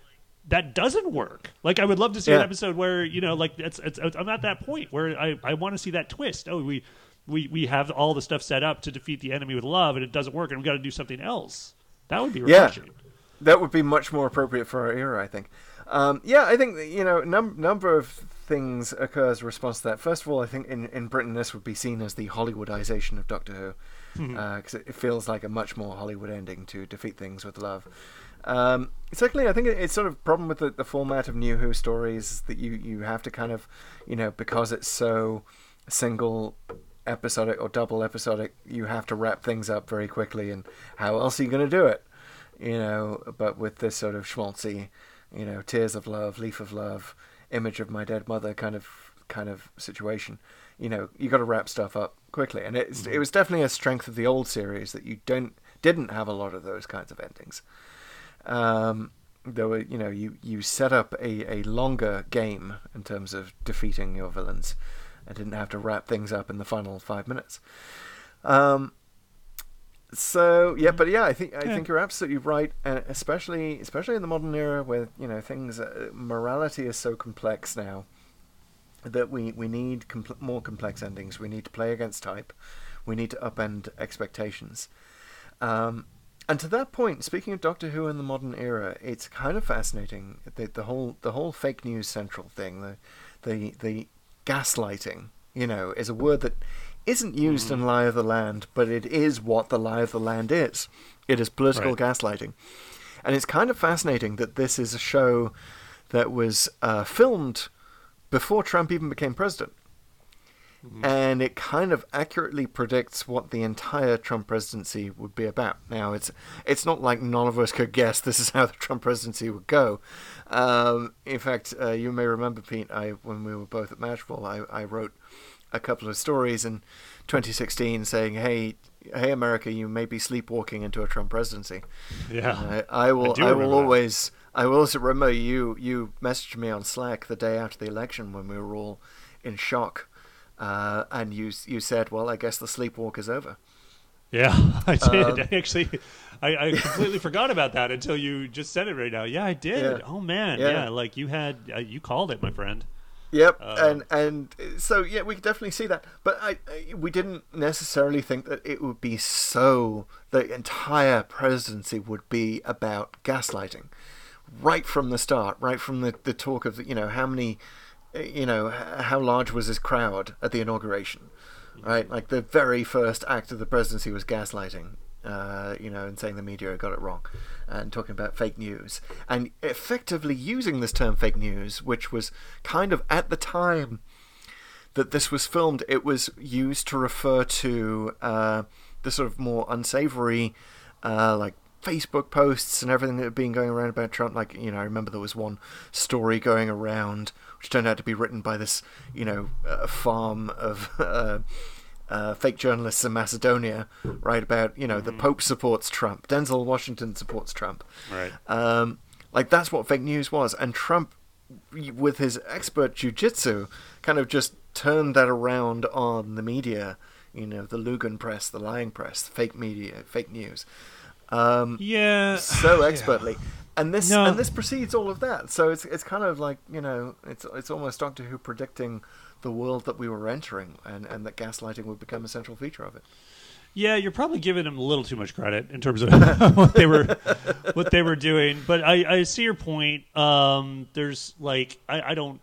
that doesn't work. Like I would love to see an episode where you know, like it's, it's, I'm at that point where I, I want to see that twist. Oh, we we we have all the stuff set up to defeat the enemy with love, and it doesn't work, and we've got to do something else. That would be Yeah. That would be much more appropriate for our era, I think. Um, yeah, I think you know, num- number of things occur as a response to that. First of all, I think in, in Britain this would be seen as the Hollywoodization of Doctor Who, because it, it feels like a much more Hollywood ending to defeat things with love. Um, secondly, I think it's sort of problem with the, the format of New Who stories that you you have to kind of, you know, because it's so single episodic or double episodic, you have to wrap things up very quickly. And how else are you going to do it? You know, but with this sort of schmaltzy, you know, tears of love, leaf of love, image of my dead mother kind of kind of situation, you know, you got to wrap stuff up quickly. And it's it was definitely a strength of the old series that you don't didn't have a lot of those kinds of endings. Um, there were, you know, you, you set up a, a longer game in terms of defeating your villains and didn't have to wrap things up in the final five minutes. Um, so yeah, but yeah, I think I Yeah. think you're absolutely right, and especially especially in the modern era where you know things uh, morality is so complex now that we we need compl- more complex endings. We need to play against type. We need to upend expectations. Um, and to that point, speaking of Doctor Who in the modern era, it's kind of fascinating the, the whole the whole fake news central thing, the the the gaslighting. You know, is a word that isn't used in Lie of the Land, but it is what the Lie of the Land is. It is political Right. gaslighting, and it's kind of fascinating that this is a show that was uh, filmed before Trump even became president and it kind of accurately predicts what the entire Trump presidency would be about. Now, it's it's not like none of us could guess this is how the Trump presidency would go. Um, in fact, uh, you may remember, Pete, I when we were both at Mashable, I, I wrote a couple of stories in 2016 saying, "Hey, hey, America, you may be sleepwalking into a Trump presidency." Yeah. I, I will. I, remember will that. always. I will also remember you. You messaged me on Slack the day after the election when we were all in shock, uh, and you you said, "Well, I guess the sleepwalk is over." Yeah, [laughs] I did. Um, I actually, I, I completely forgot about that until you just said it right now. Yeah, I did. Yeah. Oh man, Yeah. yeah. Like you had, uh, you called it, my friend. Yep, Um, and and so yeah, we could definitely see that. But I, I we didn't necessarily think that it would be so. The entire presidency would be about gaslighting, right from the start, right from the the talk of you know how many, uh, you know how large was his crowd at the inauguration, right? Like the very first act of the presidency was gaslighting. Uh, you know, and saying the media got it wrong, and talking about fake news, and effectively using this term fake news, which was kind of at the time that this was filmed, it was used to refer to uh, the sort of more unsavory, uh, like Facebook posts and everything that had been going around about Trump. Like, you know, I remember there was one story going around which turned out to be written by this, you know, uh, farm of. [laughs] Uh, uh, fake journalists in Macedonia, right? About you know the Pope supports Trump, Denzel Washington supports Trump, Right. um, like that's what fake news was, and Trump, with his expert jujitsu, kind of just turned that around on the media. You know, the Lügenpresse, the lying press, the fake media, fake news, um, Yeah. so [laughs] expertly. And this No. and this precedes all of that. So it's it's kind of like you know it's it's almost Doctor Who predicting the world that we were entering, and, and that gaslighting would become a central feature of it. Yeah, you're probably giving them a little too much credit in terms of [laughs] what they were what they were doing. But I, I see your point. Um, there's like I, I don't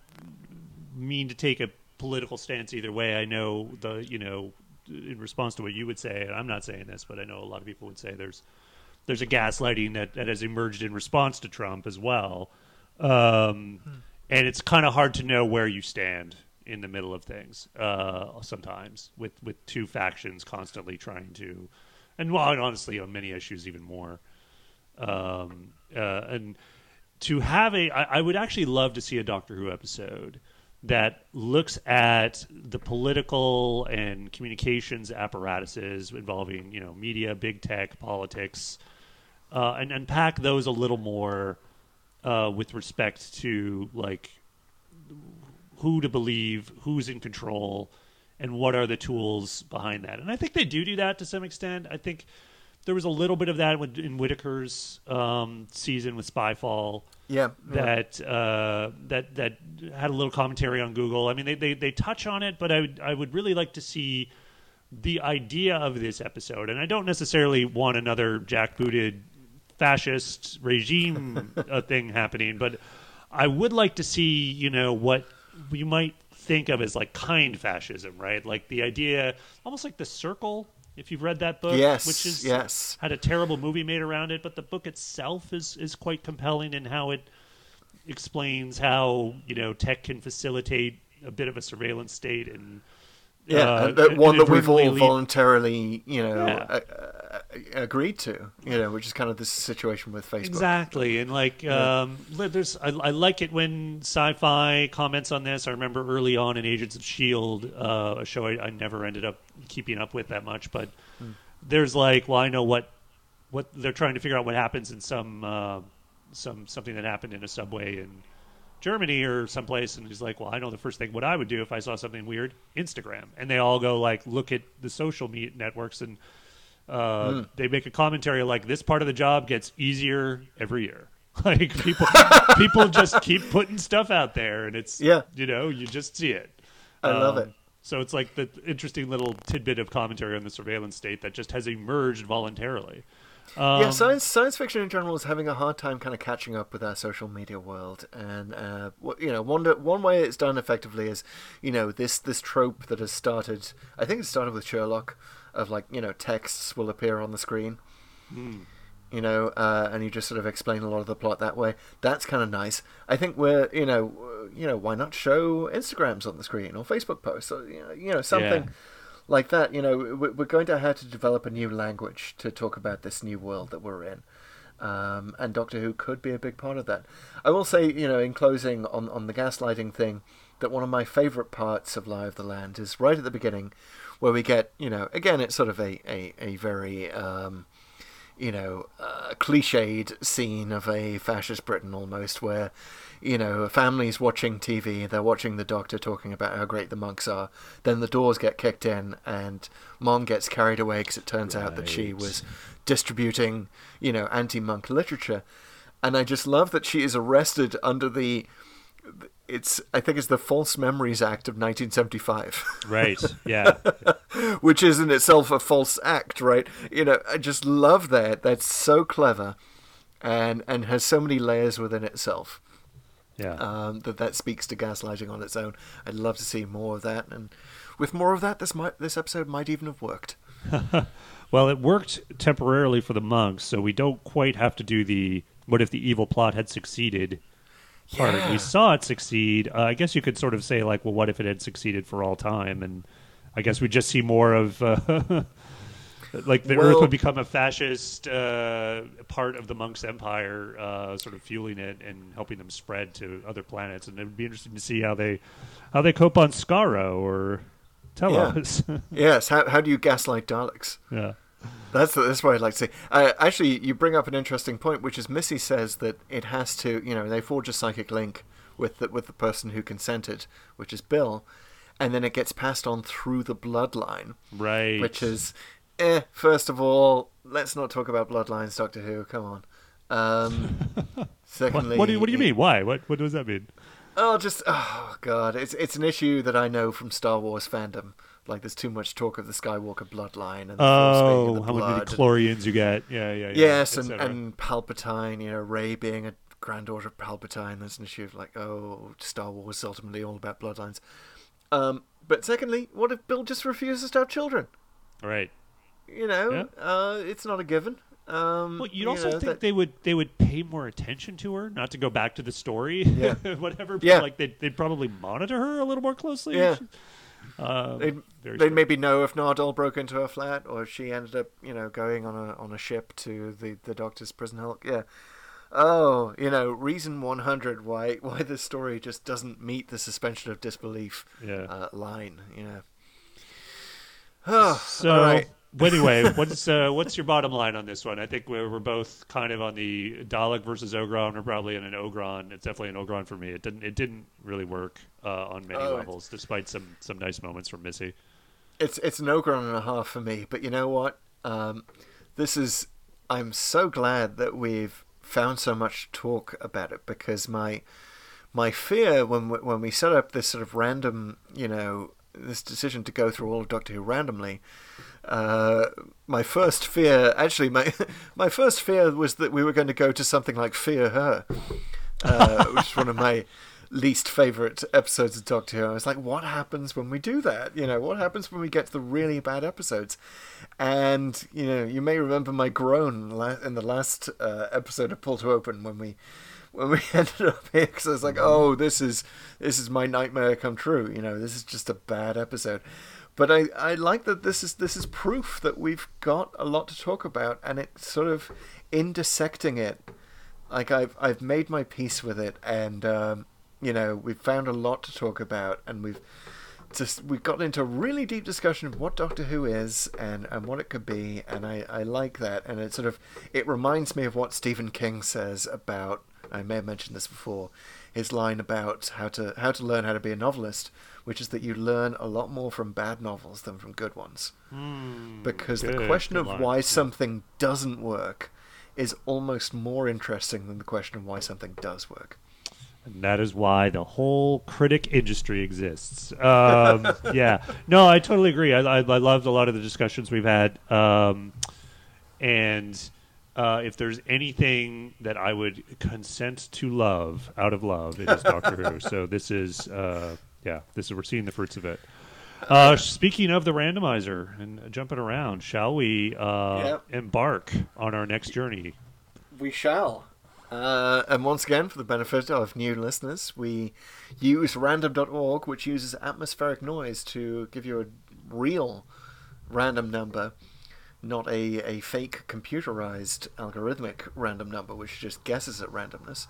mean to take a political stance either way. I know the you know in response to what you would say, and I'm not saying this, but I know a lot of people would say there's there's a gaslighting that, that has emerged in response to Trump as well. Um, and it's kind of hard to know where you stand in the middle of things uh, sometimes with, with two factions constantly trying to, and well, and honestly, on many issues, even more. Um, uh, and to have a, I, I would actually love to see a Doctor Who episode that looks at the political and communications apparatuses involving, you know, media, big tech, politics, uh, and unpack those a little more uh, with respect to like who to believe, who's in control, and what are the tools behind that. And I think they do do that to some extent. I think there was a little bit of that in Whittaker's um, season with Spyfall. Yeah, yeah. That uh, that that had a little commentary on Google. I mean, they, they, they touch on it, but I would I would really like to see the idea of this episode. And I don't necessarily want another jackbooted fascist regime uh, thing happening, but I would like to see you know what you might think of as like kind fascism, right? Like the idea, almost like the Circle if you've read that book, yes, which is yes. had a terrible movie made around it, but the book itself is is quite compelling in how it explains how you know tech can facilitate a bit of a surveillance state and yeah, uh, one that we've all lead- voluntarily you know Yeah. uh, agreed to, you know, which is kind of the situation with Facebook. Exactly, and like um, there's, I, I like it when sci-fi comments on this. I remember early on in Agents of Shield, uh, a show I, I never ended up keeping up with that much, but there's like, well, I know what what they're trying to figure out what happens in some uh, some something that happened in a subway in Germany or someplace, and he's like, well, I know the first thing what I would do if I saw something weird, Instagram, and they all go like, look at the social media networks and uh, they make a commentary like this part of the job gets easier every year. [laughs] Like people, [laughs] people just keep putting stuff out there, and it's Yeah. you know, you just see it. Um, I love it. So it's like the interesting little tidbit of commentary on the surveillance state that just has emerged voluntarily. Um, yeah, science science fiction in general is having a hard time kind of catching up with our social media world, and uh, you know, one one way it's done effectively is, you know, this this trope that has started. I think it started with Sherlock, of like you know texts will appear on the screen, you know, uh, and you just sort of explain a lot of the plot that way. That's kind of nice. I think we're you know you know why not show Instagrams on the screen or Facebook posts or you know, something Yeah. like that. You know, we- we're going to have to develop a new language to talk about this new world that we're in. Um, and Doctor Who could be a big part of that. I will say, you know, in closing on, on the gaslighting thing, that one of my favourite parts of Lie of the Land is right at the beginning, where we get, you know, again, it's sort of a, a, a very, um, you know, uh, cliched scene of a fascist Britain almost, where, you know, a family's watching TV, they're watching the doctor talking about how great the monks are, then the doors get kicked in, and mom gets carried away because it turns out that she was distributing, you know, anti-monk literature. And I just love that she is arrested under the it's I think it's the False Memories Act of 1975. right, [laughs] yeah, which is in itself a false act, right? You know, I just love that. That's so clever, and and has so many layers within itself. yeah. Um, that that speaks to gaslighting on its own. I'd love to see more of that, and with more of that, this might this episode might even have worked. [laughs] Well, it worked temporarily for the monks, so we don't quite have to do the what if the evil plot had succeeded part. Yeah. We saw it succeed. Uh, I guess you could sort of say like, well, what if it had succeeded for all time? And I guess we just see more of. Uh, [laughs] Like the Earth would become a fascist uh, part of the monks' empire, uh, sort of fueling it and helping them spread to other planets, and it would be interesting to see how they how they cope on Skaro or Telos. [laughs] Yes. How how do you gaslight Daleks? yeah. That's that's what I'd like to see. Uh, actually, you bring up an interesting point, which is Missy says that it has to, you know, they forge a psychic link with the, with the person who consented, which is Bill, and then it gets passed on through the bloodline, Right. which is, eh. First of all, let's not talk about bloodlines, Doctor Who. Come on. Um, [laughs] What, secondly, what, do you, what do you mean? Why? What what does that mean? Oh, just oh god, it's it's an issue that I know from Star Wars fandom. Like, there's too much talk of the Skywalker bloodline and the Force being Oh, the how many and- chlorians you get? Yeah, yeah, yeah. Yes, and, and Palpatine, you know, Rey being a granddaughter of Palpatine, there's an issue of like, oh, Star Wars is ultimately all about bloodlines. Um, but secondly, what if Bill just refuses to have children? right. You know, Yeah. uh, it's not a given. Um, Well, you'd you also know, think that- they would they would pay more attention to her, not to go back to the story, Yeah. [laughs] whatever. But Yeah. like they'd, they'd probably monitor her a little more closely. Yeah. Um, They'd, very they'd strange. maybe know if Nardole broke into her flat, or if she ended up, you know, going on a on a ship to the the Doctor's prison hulk. Yeah. Oh, you know, reason one hundred why why this story just doesn't meet the suspension of disbelief Yeah. uh, line. You know. Oh, So right. Well, anyway, [laughs] what's uh, what's your bottom line on this one? I think we're, we're both kind of on the Dalek versus Ogron. We're probably in an Ogron. It's definitely an Ogron for me. It didn't it didn't really work uh, on many Oh, levels, despite some some nice moments from Missy. It's it's an ogron and a half for me, but you know what? Um, this is. I'm so glad that we've found so much talk about it because my my fear when we, when we set up this sort of random, you know, this decision to go through all of Doctor Who randomly. Uh, my first fear, actually, my [laughs] my first fear was that we were going to go to something like Fear Her, uh, which is one of my least favorite episodes of Doctor Who. I was like, what happens when we do that? You know, what happens when we get to the really bad episodes? And you know, you may remember my groan in the last uh, episode of Pull to Open when we when we [laughs] ended up here because I was like, oh, this is this is my nightmare come true. You know, this is just a bad episode. But I, I like that this is this is proof that we've got a lot to talk about, and it's sort of in dissecting it like I've I've made my peace with it, and um, you know we've found a lot to talk about, and we've just we've gotten into a really deep discussion of what Doctor Who is and and what it could be, and I I like that, and it sort of it reminds me of what Stephen King says about I may have mentioned this before, his line about how to how to learn how to be a novelist, which is that you learn a lot more from bad novels than from good ones, hmm, because the question of line, why something doesn't work is almost more interesting than the question of why something does work. And that is why the whole critic industry exists. Um, [laughs] yeah, no, I totally agree. I, I, I loved a lot of the discussions we've had, um, and uh, if there's anything that I would consent to love out of love, it is Doctor Who. So [laughs] this is, uh, yeah, this is we're seeing the fruits of it. Uh, speaking of the randomizer and jumping around, shall we uh, Yep. embark on our next journey? We shall. Uh, and once again, for the benefit of new listeners, we use random.org, which uses atmospheric noise to give you a real random number, not a, a fake computerized algorithmic random number, which just guesses at randomness.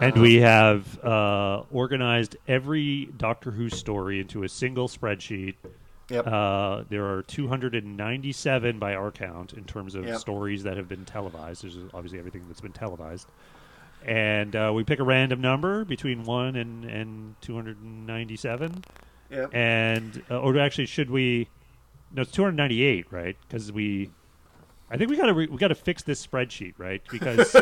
And we have uh, organized every Doctor Who story into a single spreadsheet. Yep. Uh, there are 297 by our count in terms of Yep. stories that have been televised. There's obviously everything that's been televised. And uh, we pick a random number between 1 and, and 297. yep. And, uh, or actually, should we. No, it's 298, right? Because we. I think we got to re- we got to fix this spreadsheet, right? Because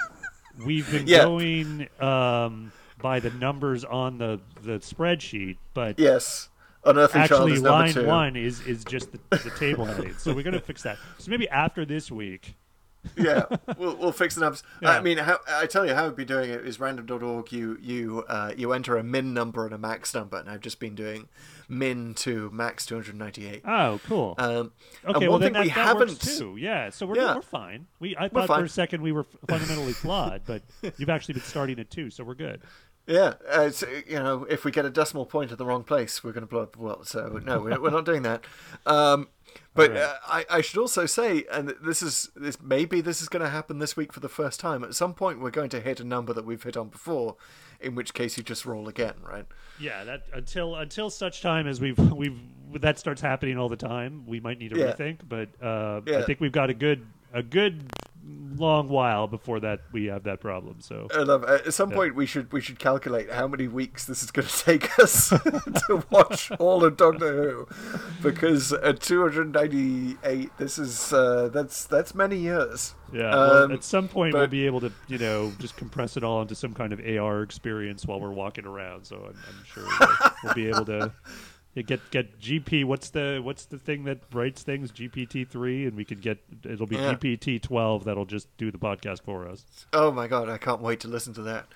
[laughs] we've been Yeah. going um, by the numbers on the the spreadsheet, but yes. Unearthly Child actually line two. one is is just the, the table heading. So we're gonna fix that. So maybe after this week, yeah, [laughs] we'll, we'll fix the numbers. Yeah. I mean, how, I tell you how I've been doing it is random.org. You you uh, you enter a min number and a max number, and I've just been doing min to max 298. oh, cool. Um, okay, one well then thing we that, that haven't. works too. Yeah, so we're Yeah. we're fine. We I thought for a second we were fundamentally [laughs] flawed, but you've actually been starting at two, so we're good. Yeah, uh, uh, you know, if we get a decimal point at the wrong place, we're going to blow up the world. So no, we're, we're not doing that. Um, but Alright. uh, I, I should also say, and this is this maybe this is going to happen this week for the first time. At some point, we're going to hit a number that we've hit on before, in which case you just roll again, right? Yeah, that until until such time as we've we've that starts happening all the time, we might need to Yeah. rethink. But uh, I think we've got a good a good long while before that we have that problem. So I love. uh, At some Yeah. point, we should we should calculate how many weeks this is going [laughs] to take us [laughs] to watch all of Doctor Who, because at 298, this is uh, that's that's many years. yeah, well, Um, at some point we'll be able to you know just compress it all into some kind of AR experience while we're walking around. So I'm, I'm sure we'll, we'll be able to. [laughs] yeah, Get get GP. What's the what's the thing that writes things? GPT three, and we could get it'll be Yeah. GPT twelve that'll just do the podcast for us. Oh my god, I can't wait to listen to that.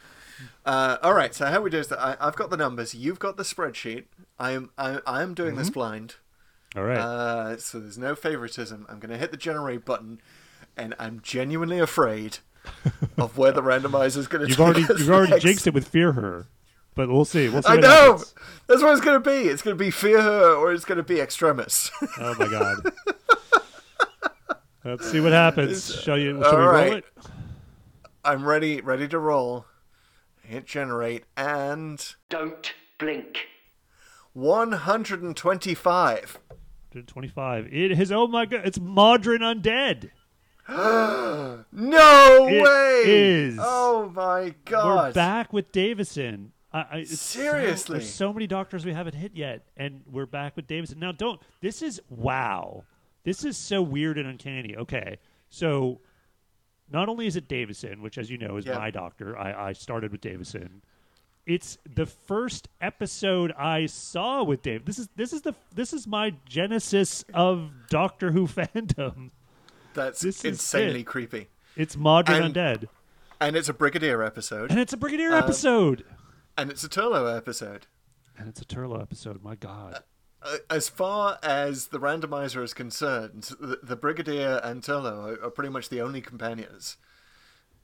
Uh, all right, so how we do is that I, I've got the numbers, you've got the spreadsheet. I am I, I am doing this blind, All right. uh, so there's no favoritism. I'm going to hit the generate button, and I'm genuinely afraid [laughs] of where the randomizer is going to. You've already us you've already jinxed it with fear her, but we'll see. We'll see. I know. happens. That's what it's going to be. It's going to be fear her, or it's going to be extremis. [laughs] Oh my god. Let's see what happens. Shall you? Shall all we roll right. it? I'm ready, ready to roll. Hit generate and Don't blink. 125. 125. It is oh my god, it's Mawdryn Undead. [gasps] No It way! is. Oh my god! We're back with Davison. I, I, it's so- Seriously? there's so many doctors we haven't hit yet, and we're back with Davison. Now, don't. This is wow. This is so weird and uncanny. Okay, so not only is it Davison, which, as you know, is Yeah. my doctor. I, I started with Davison. It's the first episode I saw with Dave. This is this is the this is my genesis of Doctor Who [laughs] fandom. That's this insanely it. creepy. It's Mawdryn And- Undead, And it's a Brigadier episode, and it's a Brigadier Um, episode. And it's a Turlough episode. And it's a Turlough episode. My God. Uh, as far as the randomizer is concerned, the, the Brigadier and Turlough are, are pretty much the only companions.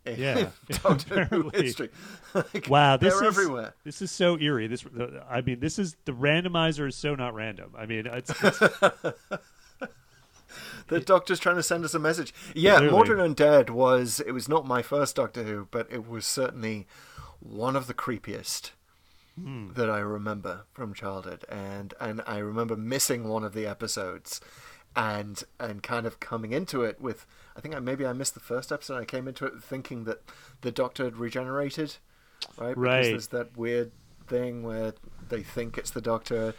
In Yeah, [laughs] Doctor Who history. [laughs] Like, Wow, this they're is everywhere. this is so eerie. This, I mean, this is the randomizer is so not random. I mean, it's, it's [laughs] The Doctor's trying to send us a message. Yeah, Clearly. Mawdryn Undead was. It was not my first Doctor Who, but it was certainly one of the creepiest Hmm. that I remember from childhood, and and I remember missing one of the episodes, and and kind of coming into it with. I think I, maybe I missed the first episode. I came into it thinking that the Doctor had regenerated, right? Right. Because there's that weird thing where they think it's the Doctor.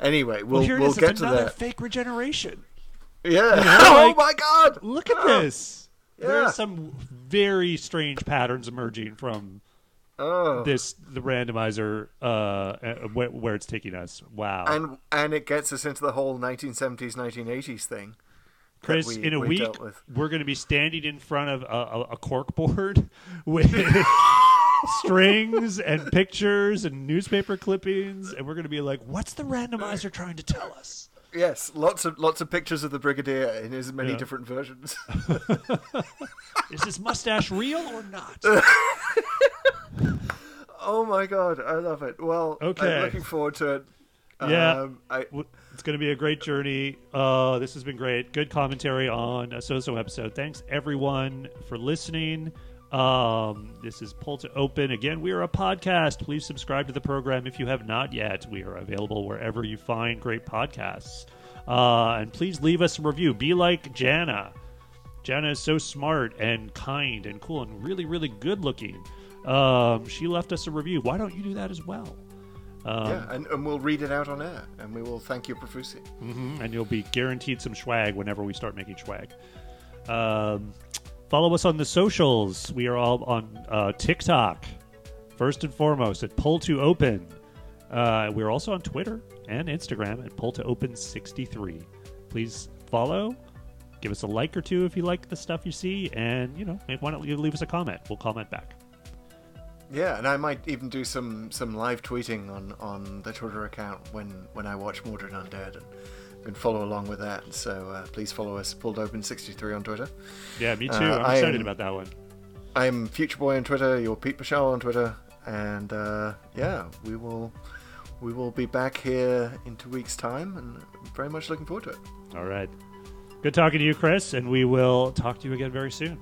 Anyway, we'll well, here it we'll is. get It's to another that. fake regeneration. Yeah. [laughs] know, oh my God! Look at Oh. this. [gasps] Yeah. There's some very strange patterns emerging from Oh. this the randomizer uh, uh, where, where it's taking us. Wow, and and it gets us into the whole 1970s 1980s thing Chris, we- in a we week we're going to be standing in front of a, a, a cork board [laughs] with [laughs] strings and pictures and newspaper clippings, and we're going to be like, "What's the randomizer trying to tell us?" Yes lots of lots of pictures of the brigadier in as many Yeah. different versions [laughs] [laughs] Is this mustache real or not? [laughs] oh my god i love it well Okay. i'm looking forward to it Yeah. um, I, W- It's going to be a great journey. Uh, this has been great. Good commentary on a so-so episode. Thanks everyone for listening. Um, this is Pull to Open. Again, we are a podcast. Please subscribe to the program if you have not yet. We are available wherever you find great podcasts. Uh, and please leave us a review. Be like Jana. Jana is so smart and kind and cool and really, really good looking. Um, she left us a review. Why don't you do that as well? Um, yeah and, and we'll read it out on air and we will thank you profusely Mhm, and you'll be guaranteed some swag whenever we start making swag. Um, follow us on the socials. We are all on uh, TikTok, first and foremost at Pull to Open. Uh, we're also on Twitter and Instagram at Pull to Open 63. Please follow. Give us a like or two if you like the stuff you see, and you know, why don't you leave us a comment? We'll comment back. yeah and i might even do some some live tweeting on on the twitter account when when i watch Mawdryn Undead and you can follow along with that so uh, please follow us Pull to Open 63 on twitter Yeah, me too. Uh, I'm excited am- about that one. I'm Future Boy on Twitter. You're Pete Michelle on Twitter, and uh, yeah, we will we will be back here in two weeks' time, and very much looking forward to it. All right. Good talking to you, Chris, and we will talk to you again very soon.